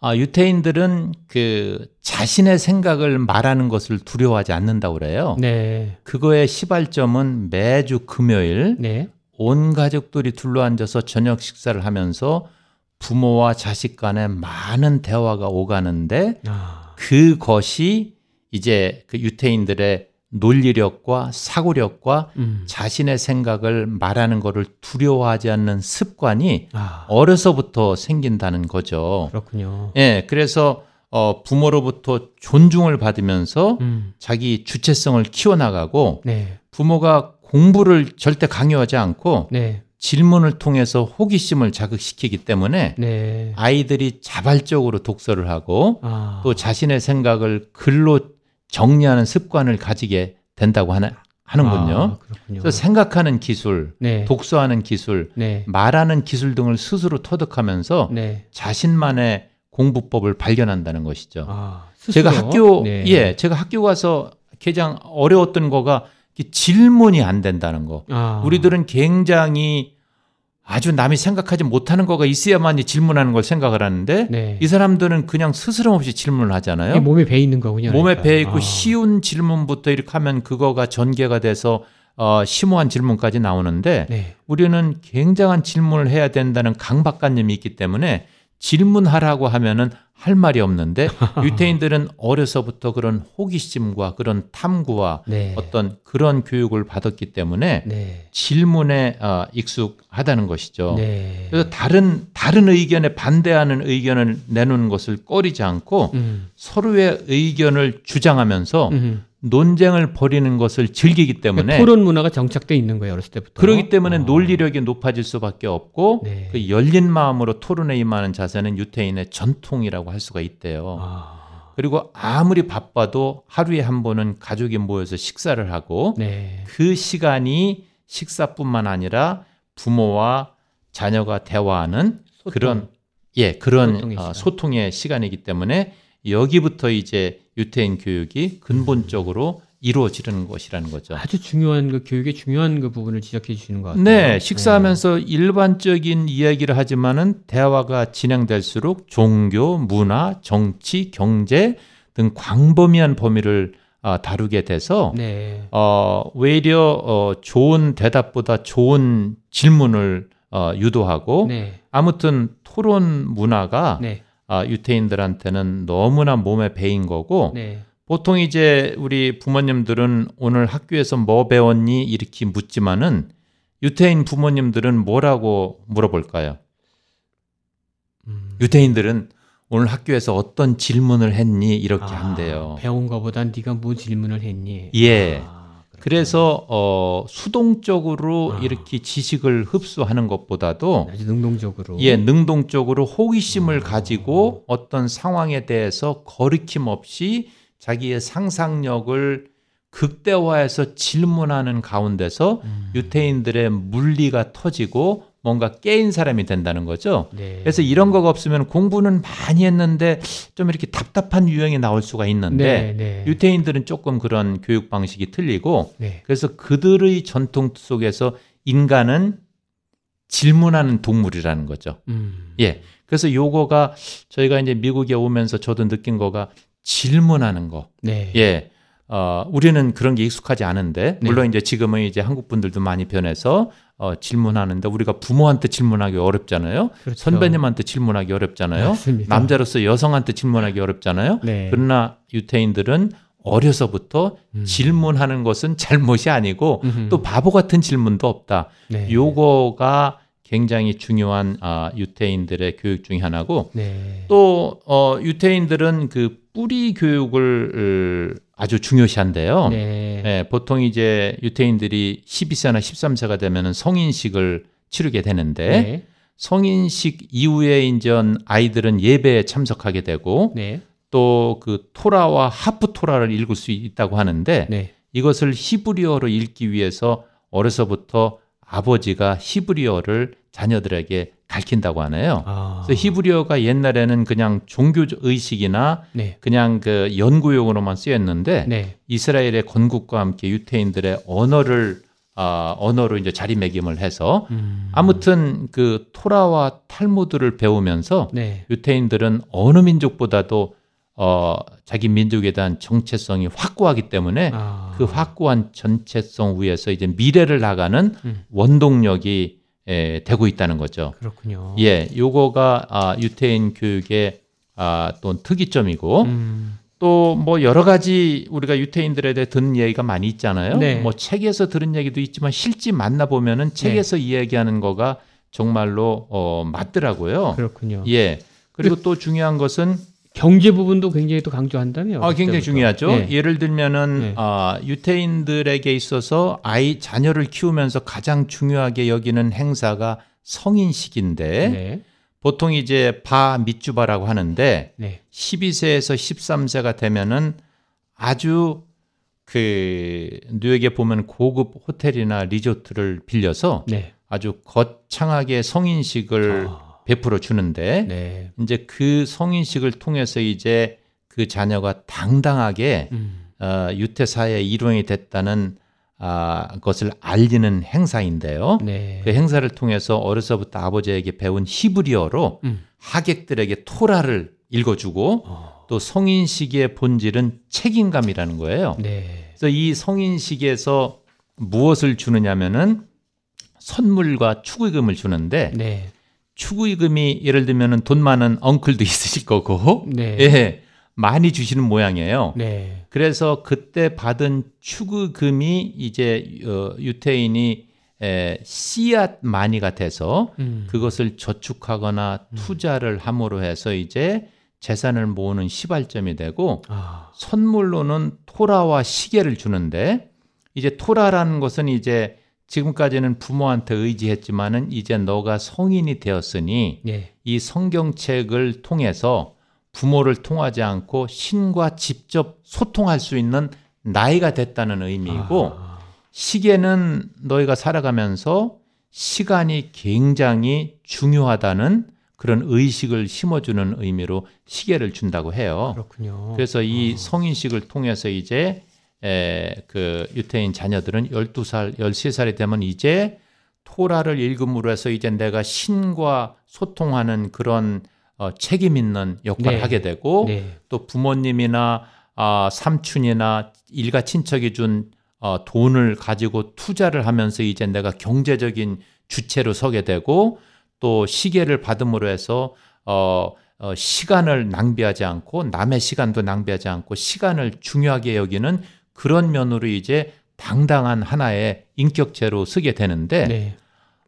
아, 유태인들은 그 자신의 생각을 말하는 것을 두려워하지 않는다고 그래요. 네. 그거의 시발점은 매주 금요일 네. 온 가족들이 둘러앉아서 저녁 식사를 하면서 부모와 자식 간에 많은 대화가 오가는데 아. 그것이 이제 그 유태인들의 논리력과 사고력과 음. 자신의 생각을 말하는 것을 두려워하지 않는 습관이 아. 어려서부터 생긴다는 거죠. 그렇군요. 예, 그래서 어, 부모로부터 존중을 받으면서 음. 자기 주체성을 키워나가고 네. 부모가 공부를 절대 강요하지 않고 네. 질문을 통해서 호기심을 자극시키기 때문에 네. 아이들이 자발적으로 독서를 하고 아. 또 자신의 생각을 글로 정리하는 습관을 가지게 된다고 하나, 하는군요. 아. 그래서 생각하는 기술, 네. 독서하는 기술, 네. 말하는 기술 등을 스스로 터득하면서 네. 자신만의 공부법을 발견한다는 것이죠. 아, 제가? 학교 네. 예, 제가 학교 가서 가장 어려웠던 거가 질문이 안 된다는 거. 아. 우리들은 굉장히 아주 남이 생각하지 못하는 거가 있어야만이 질문하는 걸 생각을 하는데 네. 이 사람들은 그냥 스스럼 없이 질문을 하잖아요. 몸에 배 있는 거군요. 몸에 그러니까. 배 있고 아. 쉬운 질문부터 이렇게 하면 그거가 전개가 돼서 어, 심오한 질문까지 나오는데 네. 우리는 굉장한 질문을 해야 된다는 강박관념이 있기 때문에 질문하라고 하면은 할 말이 없는데 [LAUGHS] 유태인들은 어려서부터 그런 호기심과 그런 탐구와 네. 어떤 그런 교육을 받았기 때문에 네. 질문에 어, 익숙하다는 것이죠. 네. 그래서 다른 다른 의견에 반대하는 의견을 내놓는 것을 꺼리지 않고 음. 서로의 의견을 주장하면서 음. 논쟁을 벌이는 것을 즐기기 때문에 그러니까 토론 문화가 정착돼 있는 거예요 어렸을 때부터. 그러기 때문에 어. 논리력이 높아질 수밖에 없고 네. 그 열린 마음으로 토론에 임하는 자세는 유태인의 전통이라고 할 수가 있대요. 아. 그리고 아무리 바빠도 하루에 한 번은 가족이 모여서 식사를 하고 네. 그 시간이 식사뿐만 아니라 부모와 자녀가 대화하는 소통. 그런 예 그런 소통의 어, 시간. 소통의 시간이기 때문에 여기부터 이제 유태인 교육이 근본적으로 이루어지는 것이라는 거죠. 아주 중요한 그 교육의 중요한 그 부분을 지적해 주시는 것 같아요. 네, 식사하면서 일반적인 이야기를 하지만은 대화가 진행될수록 종교, 문화, 정치, 경제 등 광범위한 범위를 아, 다루게 돼서 네. 어, 오히려 어, 좋은 대답보다 좋은 질문을 어, 유도하고 네. 아무튼 토론 문화가 네. 아, 유태인들한테는 너무나 몸에 배인 거고 네. 보통 이제 우리 부모님들은 오늘 학교에서 뭐 배웠니 이렇게 묻지만은 유태인 부모님들은 뭐라고 물어볼까요? 음. 유태인들은 오늘 학교에서 어떤 질문을 했니 이렇게 아, 한대요. 배운 거보단 네가 뭐 질문을 했니? 예. 아, 그래서 어 수동적으로 아. 이렇게 지식을 흡수하는 것보다도 아주 능동적으로. 예, 능동적으로 호기심을 아. 가지고 어떤 상황에 대해서 거리낌 없이 자기의 상상력을 극대화해서 질문하는 가운데서 음. 유태인들의 물리가 터지고 뭔가 깨인 사람이 된다는 거죠. 네. 그래서 이런 거가 없으면 공부는 많이 했는데 좀 이렇게 답답한 유형이 나올 수가 있는데 네, 네. 유태인들은 조금 그런 교육 방식이 틀리고 네. 그래서 그들의 전통 속에서 인간은 질문하는 동물이라는 거죠. 음. 예. 그래서 요거가 저희가 이제 미국에 오면서 저도 느낀 거가 질문하는 거. 네. 예. 어, 우리는 그런 게 익숙하지 않은데, 네. 물론 이제 지금은 이제 한국 분들도 많이 변해서 어, 질문하는데 우리가 부모한테 질문하기 어렵잖아요. 그렇죠. 선배님한테 질문하기 어렵잖아요. 맞습니다. 남자로서 여성한테 질문하기 어렵잖아요. 네. 그러나 유태인들은 어려서부터 음. 질문하는 것은 잘못이 아니고 음흠. 또 바보 같은 질문도 없다. 네. 요거가 굉장히 중요한 아, 유태인들의 교육 중에 하나고 네. 또 어, 유태인들은 그 뿌리 교육을 어, 아주 중요시한데요. 네. 예, 보통 이제 유태인들이 12세나 13세가 되면은 성인식을 치르게 되는데 네. 성인식 이후에 인전 아이들은 예배에 참석하게 되고 네. 또그 토라와 하프 토라를 읽을 수 있다고 하는데 네. 이것을 히브리어로 읽기 위해서 어려서부터 아버지가 히브리어를 자녀들에게 가르친다고 하네요. 아. 그래서 히브리어가 옛날에는 그냥 종교 의식이나 네. 그냥 그 연구용으로만 쓰였는데 네. 이스라엘의 건국과 함께 유태인들의 언어를 아, 언어로 이제 자리매김을 해서 음. 아무튼 그 토라와 탈무드를 배우면서 네. 유태인들은 어느 민족보다도 어, 자기 민족에 대한 정체성이 확고하기 때문에 아. 그 확고한 전체성 위에서 이제 미래를 나가는 음. 원동력이 에, 되고 있다는 거죠. 그렇군요. 예, 요거가 아, 유태인 교육의 아, 또 특이점이고 음. 또뭐 여러 가지 우리가 유태인들에 대해 듣는 얘기가 많이 있잖아요. 네. 뭐 책에서 들은 얘기도 있지만 실제 만나 보면은 책에서 이야기하는 거가 정말로 어, 맞더라고요. 그렇군요. 예. 그리고 또 중요한 것은 경제 부분도 굉장히 또 강조한다며. 아, 굉장히 그때부터. 중요하죠. 네. 예를 들면은 네. 아, 유태인들에게 있어서 아이 자녀를 키우면서 가장 중요하게 여기는 행사가 성인식인데 네. 보통 이제 바 밑주바라고 하는데 네. 12세에서 13세가 되면은 아주 그 뉴욕에 보면 고급 호텔이나 리조트를 빌려서 네. 아주 거창하게 성인식을 아. 베풀어 주는데 네. 이제 그 성인식을 통해서 이제 그 자녀가 당당하게 음. 어, 유태 사회의 일원이 됐다는 아, 것을 알리는 행사인데요. 네. 그 행사를 통해서 어려서부터 아버지에게 배운 히브리어로 음. 하객들에게 토라를 읽어주고 어. 또 성인식의 본질은 책임감이라는 거예요. 네. 그래서 이 성인식에서 무엇을 주느냐면은 선물과 축의금을 주는데 네. 축의금이 예를 들면은 돈 많은 엉클도 [LAUGHS] 있으실 거고 네. 예 많이 주시는 모양이에요. 네. 그래서 그때 받은 축의금이 이제 어, 유태인이 에, 씨앗 마니가 돼서 음. 그것을 저축하거나 투자를 함으로 해서 이제 재산을 모으는 시발점이 되고 아. 선물로는 토라와 시계를 주는데 이제 토라라는 것은 이제 지금까지는 부모한테 의지했지만은 이제 너가 성인이 되었으니 네. 이 성경책을 통해서 부모를 통하지 않고 신과 직접 소통할 수 있는 나이가 됐다는 의미이고 아. 시계는 너희가 살아가면서 시간이 굉장히 중요하다는 그런 의식을 심어주는 의미로 시계를 준다고 해요. 그렇군요. 그래서 이 성인식을 통해서 이제 에, 그 유태인 자녀들은 12살, 13살이 되면 이제 토라를 읽음으로 해서 이제 내가 신과 소통하는 그런 어, 책임 있는 역할을 네. 하게 되고 네. 또 부모님이나 아, 삼촌이나 일가 친척이 준 어, 돈을 가지고 투자를 하면서 이제 내가 경제적인 주체로 서게 되고 또 시계를 받음으로 해서 어, 어, 시간을 낭비하지 않고 남의 시간도 낭비하지 않고 시간을 중요하게 여기는 그런 면으로 이제 당당한 하나의 인격체로 쓰게 되는데 네.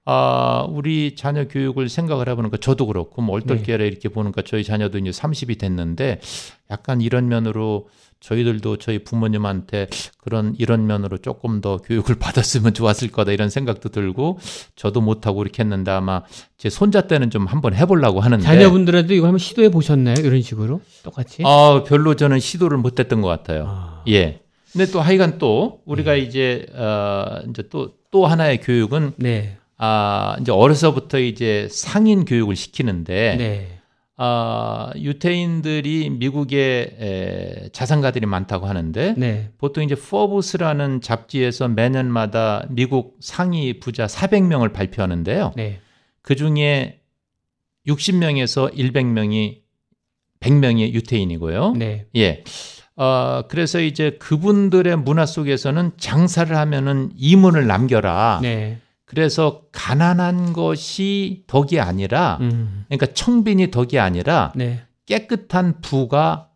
아, 우리 자녀 교육을 생각을 해보니까 저도 그렇고 뭐 네. 얼떨결에 이렇게 보니까 저희 자녀도 이제 30이 됐는데 약간 이런 면으로 저희들도 저희 부모님한테 그런 이런 면으로 조금 더 교육을 [LAUGHS] 받았으면 좋았을 거다 이런 생각도 들고 저도 못하고 이렇게 했는데 아마 제 손자 때는 좀 한번 해보려고 하는데 자녀분들한테도 이거 한번 시도해 보셨나요? 이런 식으로 똑같이? 아, 별로 저는 시도를 못했던 것 같아요. 아. 예. 근데 또 하여간 또 우리가 이제 어 이제 또또 하나의 교육은 네. 아 이제 어려서부터 이제 상인 교육을 시키는데 네. 아 유태인들이 미국에 에, 자산가들이 많다고 하는데 네. 보통 이제 포브스라는 잡지에서 매년마다 미국 상위 부자 400명을 발표하는데요. 네. 그 중에 60명에서 100명이 100명이 유태인이고요. 네. 예. 어, 그래서 이제 그분들의 문화 속에서는 장사를 하면은 이문을 남겨라. 네. 그래서 가난한 것이 덕이 아니라, 음. 그러니까 청빈이 덕이 아니라 네. 깨끗한 부가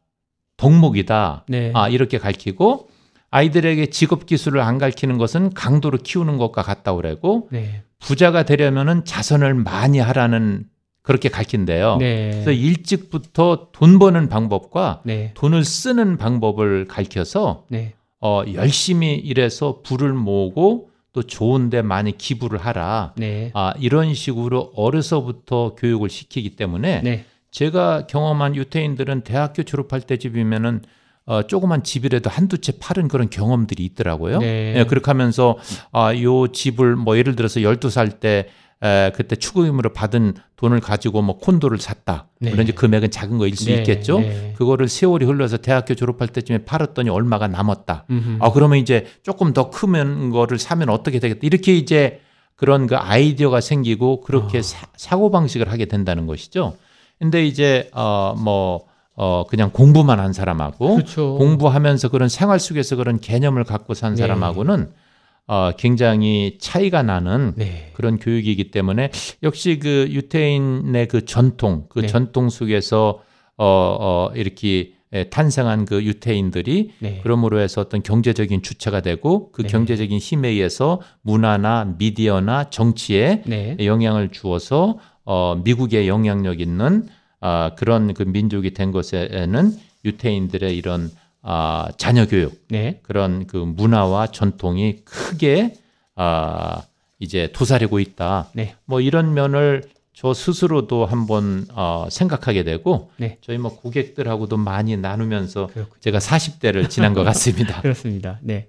덕목이다. 네. 아, 이렇게 가르치고 아이들에게 직업 기술을 안 가르치는 것은 강도로 키우는 것과 같다고 그러고 네. 부자가 되려면은 자선을 많이 하라는 그렇게 가르친대요. 네. 그래서 일찍부터 돈 버는 방법과 네. 돈을 쓰는 방법을 가르쳐서 네. 어, 열심히 일해서 부를 모으고 또 좋은데 많이 기부를 하라. 네. 아, 이런 식으로 어려서부터 교육을 시키기 때문에 네. 제가 경험한 유태인들은 대학교 졸업할 때쯤이면은 어, 조그만 집이라도 한두 채 파는 그런 경험들이 있더라고요. 네. 예, 그렇게 하면서 아, 요 집을 뭐 예를 들어서 12살 때 에, 그때 축의금으로 받은 돈을 가지고 뭐 콘도를 샀다. 네. 물론 이제 금액은 작은 거일 수 네, 있겠죠. 네. 그거를 세월이 흘러서 대학교 졸업할 때쯤에 팔았더니 얼마가 남았다. 음흠. 아, 그러면 이제 조금 더 크면 거를 사면 어떻게 되겠다. 이렇게 이제 그런 그 아이디어가 생기고 그렇게 아. 사, 고 방식을 하게 된다는 것이죠. 근데 이제 어뭐 어 그냥 공부만 한 사람하고 그렇죠. 공부하면서 그런 생활 속에서 그런 개념을 갖고 산 네. 사람하고는 어 굉장히 차이가 나는 네. 그런 교육이기 때문에 역시 그 유태인의 그 전통, 그 네. 전통 속에서 어, 어 이렇게 에, 탄생한 그 유태인들이 네. 그러므로 해서 어떤 경제적인 주체가 되고 그 네. 경제적인 힘에 의해서 문화나 미디어나 정치에 네. 영향을 주어서 어 미국에 영향력 있는 아 그런 그 민족이 된 것에는 유태인들의 이런 아 자녀 교육 네. 그런 그 문화와 전통이 크게 아 이제 도사리고 있다. 네. 뭐 이런 면을 저 스스로도 한번 어 생각하게 되고 네. 저희 뭐 고객들하고도 많이 나누면서 그렇군요. 제가 40대를 지난 것 [LAUGHS] 같습니다. 그렇습니다. 네.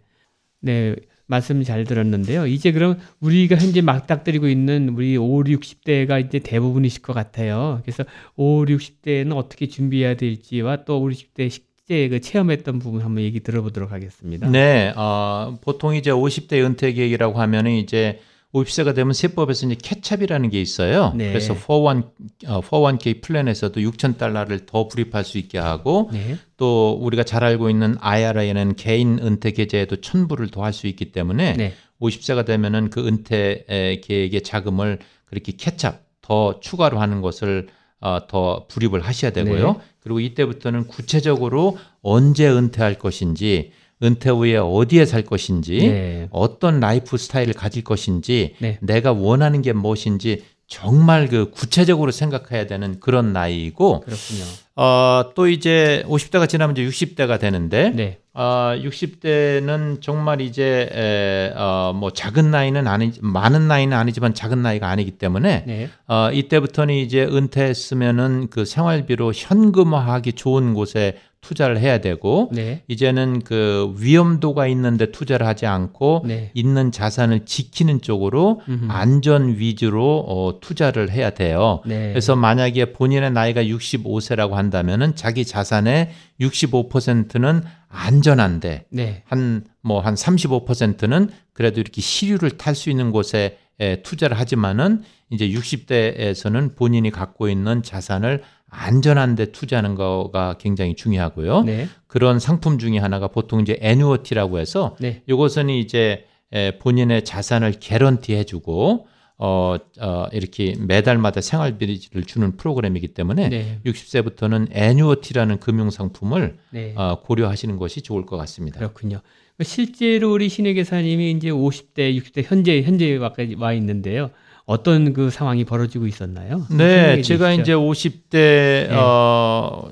네. 말씀 잘 들었는데요. 이제 그럼 우리가 현재 막닥뜨리고 있는 우리 5, 60대가 이제 대부분이실 것 같아요. 그래서 5, 60대는 어떻게 준비해야 될지와 또 5, 60대 실제 그 체험했던 부분 한번 얘기 들어보도록 하겠습니다. 네, 어, 보통 이제 50대 은퇴 계획이라고 하면은 이제 50세가 되면 세법에서 이제 캐찹이라는 게 있어요. 네. 그래서 401, 어, 401k 플랜에서도 6천 달러를 더 불입할 수 있게 하고 네. 또 우리가 잘 알고 있는 IRA는 개인 은퇴 계좌에도 천불을 더 할 수 있기 때문에 네. 50세가 되면은 그 은퇴 에, 계획의 자금을 그렇게 catch-up 더 추가로 하는 것을 어, 더 불입을 하셔야 되고요. 네. 그리고 이때부터는 구체적으로 언제 은퇴할 것인지, 은퇴 후에 어디에 살 것인지, 네. 어떤 라이프 스타일을 가질 것인지, 네. 내가 원하는 게 무엇인지 정말 그 구체적으로 생각해야 되는 그런 나이이고, 그렇군요. 어, 또 이제 50대가 지나면 이제 60대가 되는데, 네. 어, 60대는 정말 이제 에, 어, 뭐 작은 나이는 아니 많은 나이는 아니지만 작은 나이가 아니기 때문에 네. 어, 이때부터는 이제 은퇴했으면은 그 생활비로 현금화하기 좋은 곳에 투자를 해야 되고 네. 이제는 그 위험도가 있는데 투자를 하지 않고 네. 있는 자산을 지키는 쪽으로 음흠. 안전 위주로 어, 투자를 해야 돼요. 네. 그래서 만약에 본인의 나이가 65세라고 한다면은 자기 자산의 65%는 안전한데 네. 한뭐 한 35%는 그래도 이렇게 시류를 탈 수 있는 곳에 에, 투자를 하지만은 이제 60대에서는 본인이 갖고 있는 자산을 안전한 데 투자하는 거가 굉장히 중요하고요. 네. 그런 상품 중에 하나가 보통 이제 애누어티라고 해서 네. 이것은 이제 에, 본인의 자산을 개런티 해주고 어, 어, 이렇게 매달마다 생활비를 주는 프로그램이기 때문에 네. 60세부터는 애누어티라는 금융 상품을 네. 어, 고려하시는 것이 좋을 것 같습니다. 그렇군요. 실제로 우리 신혜 계사님이 이제 50대, 60대 현재 현재 와 있는데요. 어떤 그 상황이 벌어지고 있었나요? 네, 제가 주시죠. 이제 50대 네. 어,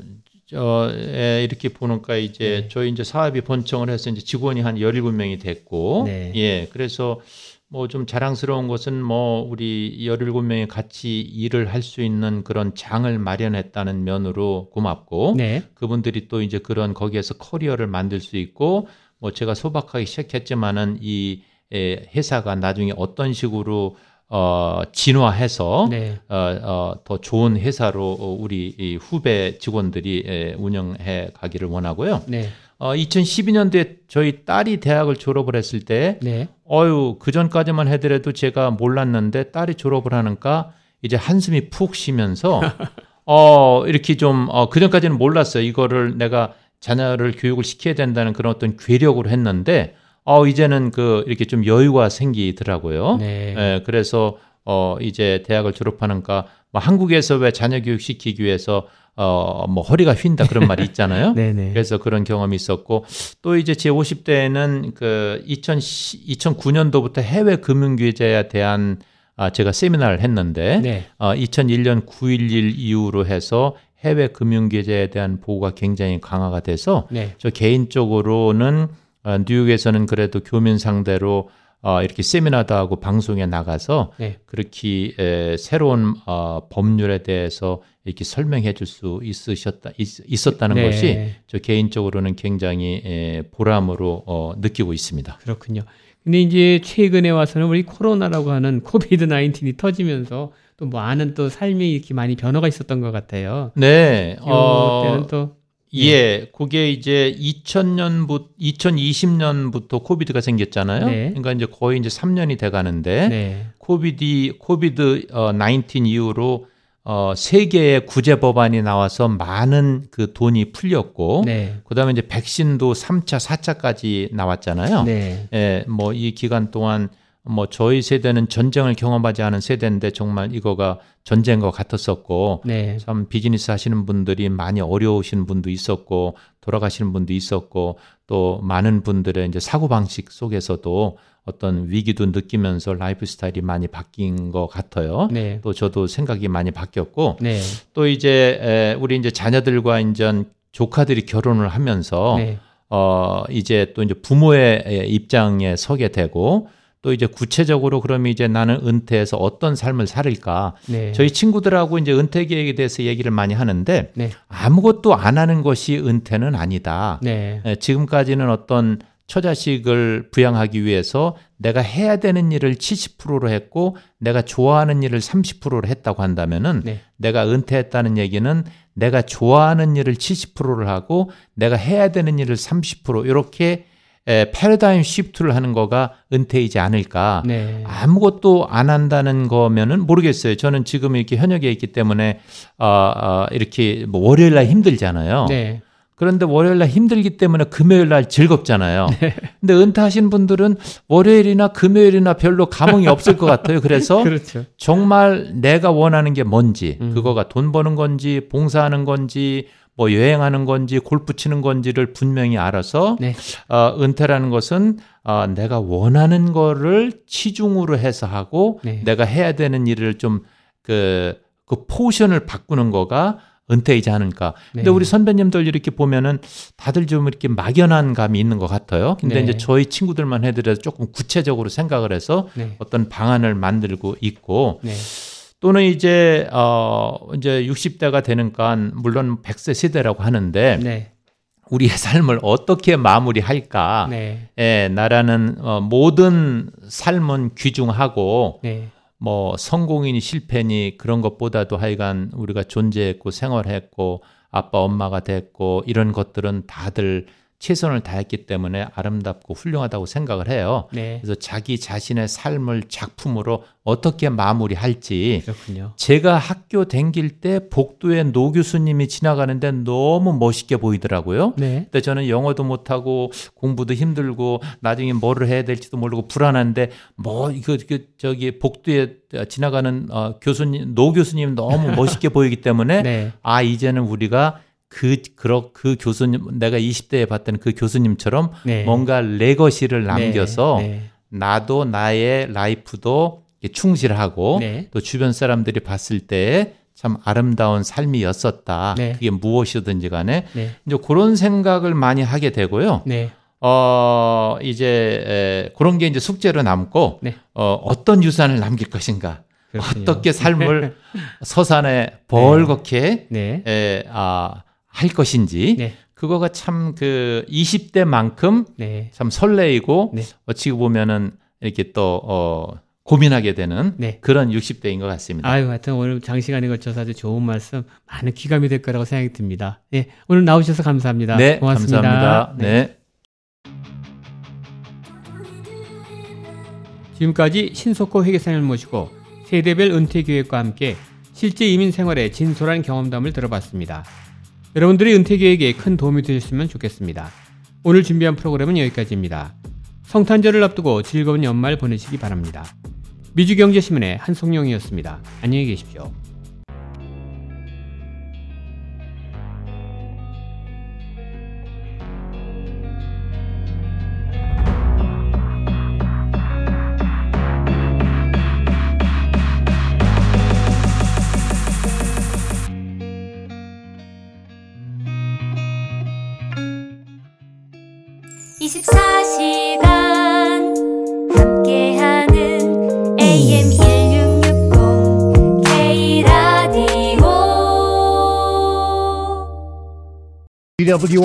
어, 에, 이렇게 보니까 이제 네. 저희 이제 사업이 번창을 해서 이제 직원이 한 17명이 됐고 네. 예. 그래서 뭐 좀 자랑스러운 것은 뭐 우리 17명이 같이 일을 할 수 있는 그런 장을 마련했다는 면으로 고맙고 네. 그분들이 또 이제 그런 거기에서 커리어를 만들 수 있고 뭐 제가 소박하게 시작했지만은 이 에, 회사가 나중에 어떤 식으로 어 진화해서 네. 어, 어, 더 좋은 회사로 어, 우리 이 후배 직원들이 에, 운영해 가기를 원하고요. 네. 어, 2012년도에 저희 딸이 대학을 졸업을 했을 때, 네. 어유 그 전까지만 해더라도 제가 몰랐는데 딸이 졸업을 하니까 이제 한숨이 푹 쉬면서 [LAUGHS] 어 이렇게 좀 어, 그 전까지는 몰랐어요. 이거를 내가 자녀를 교육을 시켜야 된다는 그런 어떤 괴력으로 했는데, 어 이제는 그 이렇게 좀 여유가 생기더라고요. 네. 예, 그래서 어 이제 대학을 졸업하는가 뭐 한국에서 왜 자녀 교육 시키기 위해서 어, 뭐 허리가 휜다 그런 말이 [LAUGHS] 있잖아요. 네네. 그래서 그런 경험이 있었고 또 이제 제 50대에는 그 2000, 2009년도부터 해외 금융 규제에 대한 아, 제가 세미나를 했는데 네. 어, 2001년 9.11 이후로 해서 해외 금융 규제에 대한 보호가 굉장히 강화가 돼서 네. 저 개인적으로는 어, 뉴욕에서는 그래도 교민 상대로 어, 이렇게 세미나도 하고 방송에 나가서 네. 그렇게 에, 새로운 어, 법률에 대해서 이렇게 설명해 줄 수 있으셨다 있, 었다는 네. 것이 저 개인적으로는 굉장히 에, 보람으로 어, 느끼고 있습니다. 그렇군요. 근데 이제 최근에 와서는 우리 코로나라고 하는 COVID 19이 터지면서 또 많은 또 삶이 이렇게 많이 변화가 있었던 것 같아요. 네. 어, 때는 또 예, 그게 이제 2000년부터 2020년부터 COVID가 생겼잖아요. 네. 그러니까 이제 거의 이제 3년이 돼 가는데 네. COVID COVID 어, 19 이후로 어, 세 개의 구제 법안이 나와서 많은 그 돈이 풀렸고 네. 그다음에 이제 백신도 3차, 4차까지 나왔잖아요. 네. 예, 뭐 이 기간 동안 뭐 저희 세대는 전쟁을 경험하지 않은 세대인데 정말 이거가 전쟁과 같았었고 네. 참 비즈니스 하시는 분들이 많이 어려우신 분도 있었고 돌아가시는 분도 있었고 또 많은 분들의 이제 사고 방식 속에서도 어떤 위기도 느끼면서 라이프 스타일이 많이 바뀐 것 같아요. 네. 또 저도 생각이 많이 바뀌었고 네. 또 이제 에, 우리 이제 자녀들과 이제 조카들이 결혼을 하면서 네. 어 이제 또 이제 부모의 입장에 서게 되고 또 이제 구체적으로 그러면 이제 나는 은퇴해서 어떤 삶을 살을까 네. 저희 친구들하고 이제 은퇴 계획에 대해서 얘기를 많이 하는데 네. 아무것도 안 하는 것이 은퇴는 아니다. 네. 에, 지금까지는 어떤 처자식을 부양하기 위해서 내가 해야 되는 일을 70%로 했고 내가 좋아하는 일을 30%로 했다고 한다면은 네. 내가 은퇴했다는 얘기는 내가 좋아하는 일을 70%를 하고 내가 해야 되는 일을 30% 이렇게 에, 패러다임 시프트를 하는 거가 은퇴이지 않을까. 네. 아무것도 안 한다는 거면은 모르겠어요. 저는 지금 이렇게 현역에 있기 때문에 어, 어, 이렇게 뭐 월요일 날 힘들잖아요. 네. 그런데 월요일 날 힘들기 때문에 금요일 날 즐겁잖아요. 네. 근데 은퇴하신 분들은 월요일이나 금요일이나 별로 감흥이 없을 것 같아요. 그래서 [LAUGHS] 그렇죠. 정말 내가 원하는 게 뭔지, 음. 그거가 돈 버는 건지, 봉사하는 건지, 뭐 여행하는 건지, 골프 치는 건지를 분명히 알아서 네. 어, 은퇴라는 것은 어, 내가 원하는 거를 치중으로 해서 하고 네. 내가 해야 되는 일을 좀그그 포션을 바꾸는 거가 은퇴이지 않을까. 근데 네. 우리 선배님들 이렇게 보면은 다들 좀 이렇게 막연한 감이 있는 것 같아요. 근데 네. 이제 저희 친구들만 하더라도 조금 구체적으로 생각을 해서 네. 어떤 방안을 만들고 있고 네. 또는 이제 어 이제 60대가 되는까 물론 100세 세대라고 하는데 네. 우리의 삶을 어떻게 마무리할까? 네. 예, 나라는 어, 모든 삶은 귀중하고 네. 뭐 성공이니 실패니 그런 것보다도 하여간 우리가 존재했고 생활했고 아빠 엄마가 됐고 이런 것들은 다들 최선을 다했기 때문에 아름답고 훌륭하다고 생각을 해요. 네. 그래서 자기 자신의 삶을 작품으로 어떻게 마무리할지 그렇군요. 제가 학교 댕길 때 복도에 노 교수님이 지나가는데 너무 멋있게 보이더라고요. 네. 근데 저는 영어도 못하고 공부도 힘들고 나중에 뭐를 해야 될지도 모르고 불안한데 뭐 이거 그 저기 복도에 지나가는 어, 교수님 노 교수님 너무 [LAUGHS] 멋있게 보이기 때문에 네. 아 이제는 우리가 그 그러 그 교수님 내가 20대에 봤던 그 교수님처럼 네. 뭔가 legacy를 남겨서 네. 나도 나의 life도 충실하고 네. 또 주변 사람들이 봤을 때참 아름다운 삶이었었다. 네. 그게 무엇이든지 간에 네. 이제 그런 생각을 많이 하게 되고요. 네. 어, 이제 에, 그런 게 이제 숙제로 남고 네. 어, 어떤 유산을 남길 것인가. 그렇군요. 어떻게 삶을 [LAUGHS] 서산에 벌겋게 네. 에, 아, 할 것인지 네. 그거가 참 그 20대만큼 네. 참 설레이고 네. 어찌 보면은 이렇게 또 어, 고민하게 되는 네. 그런 60대인 것 같습니다. 아유, 하여튼 오늘 장시간에 걸쳐서 아주 좋은 말씀, 많은 귀감이 될 거라고 생각이 듭니다. 예, 오늘 나오셔서 감사합니다. 네, 고맙습니다. 감사합니다. 네. 지금까지 신속호 회계사님을 모시고 세대별 은퇴 계획과 함께 실제 이민 생활의 진솔한 경험담을 들어봤습니다. 여러분들의 은퇴 계획에 큰 도움이 되셨으면 좋겠습니다. 오늘 준비한 프로그램은 여기까지입니다. 성탄절을 앞두고 즐거운 연말 보내시기 바랍니다. 미주경제신문의 한송영이었습니다. 안녕히 계십시오.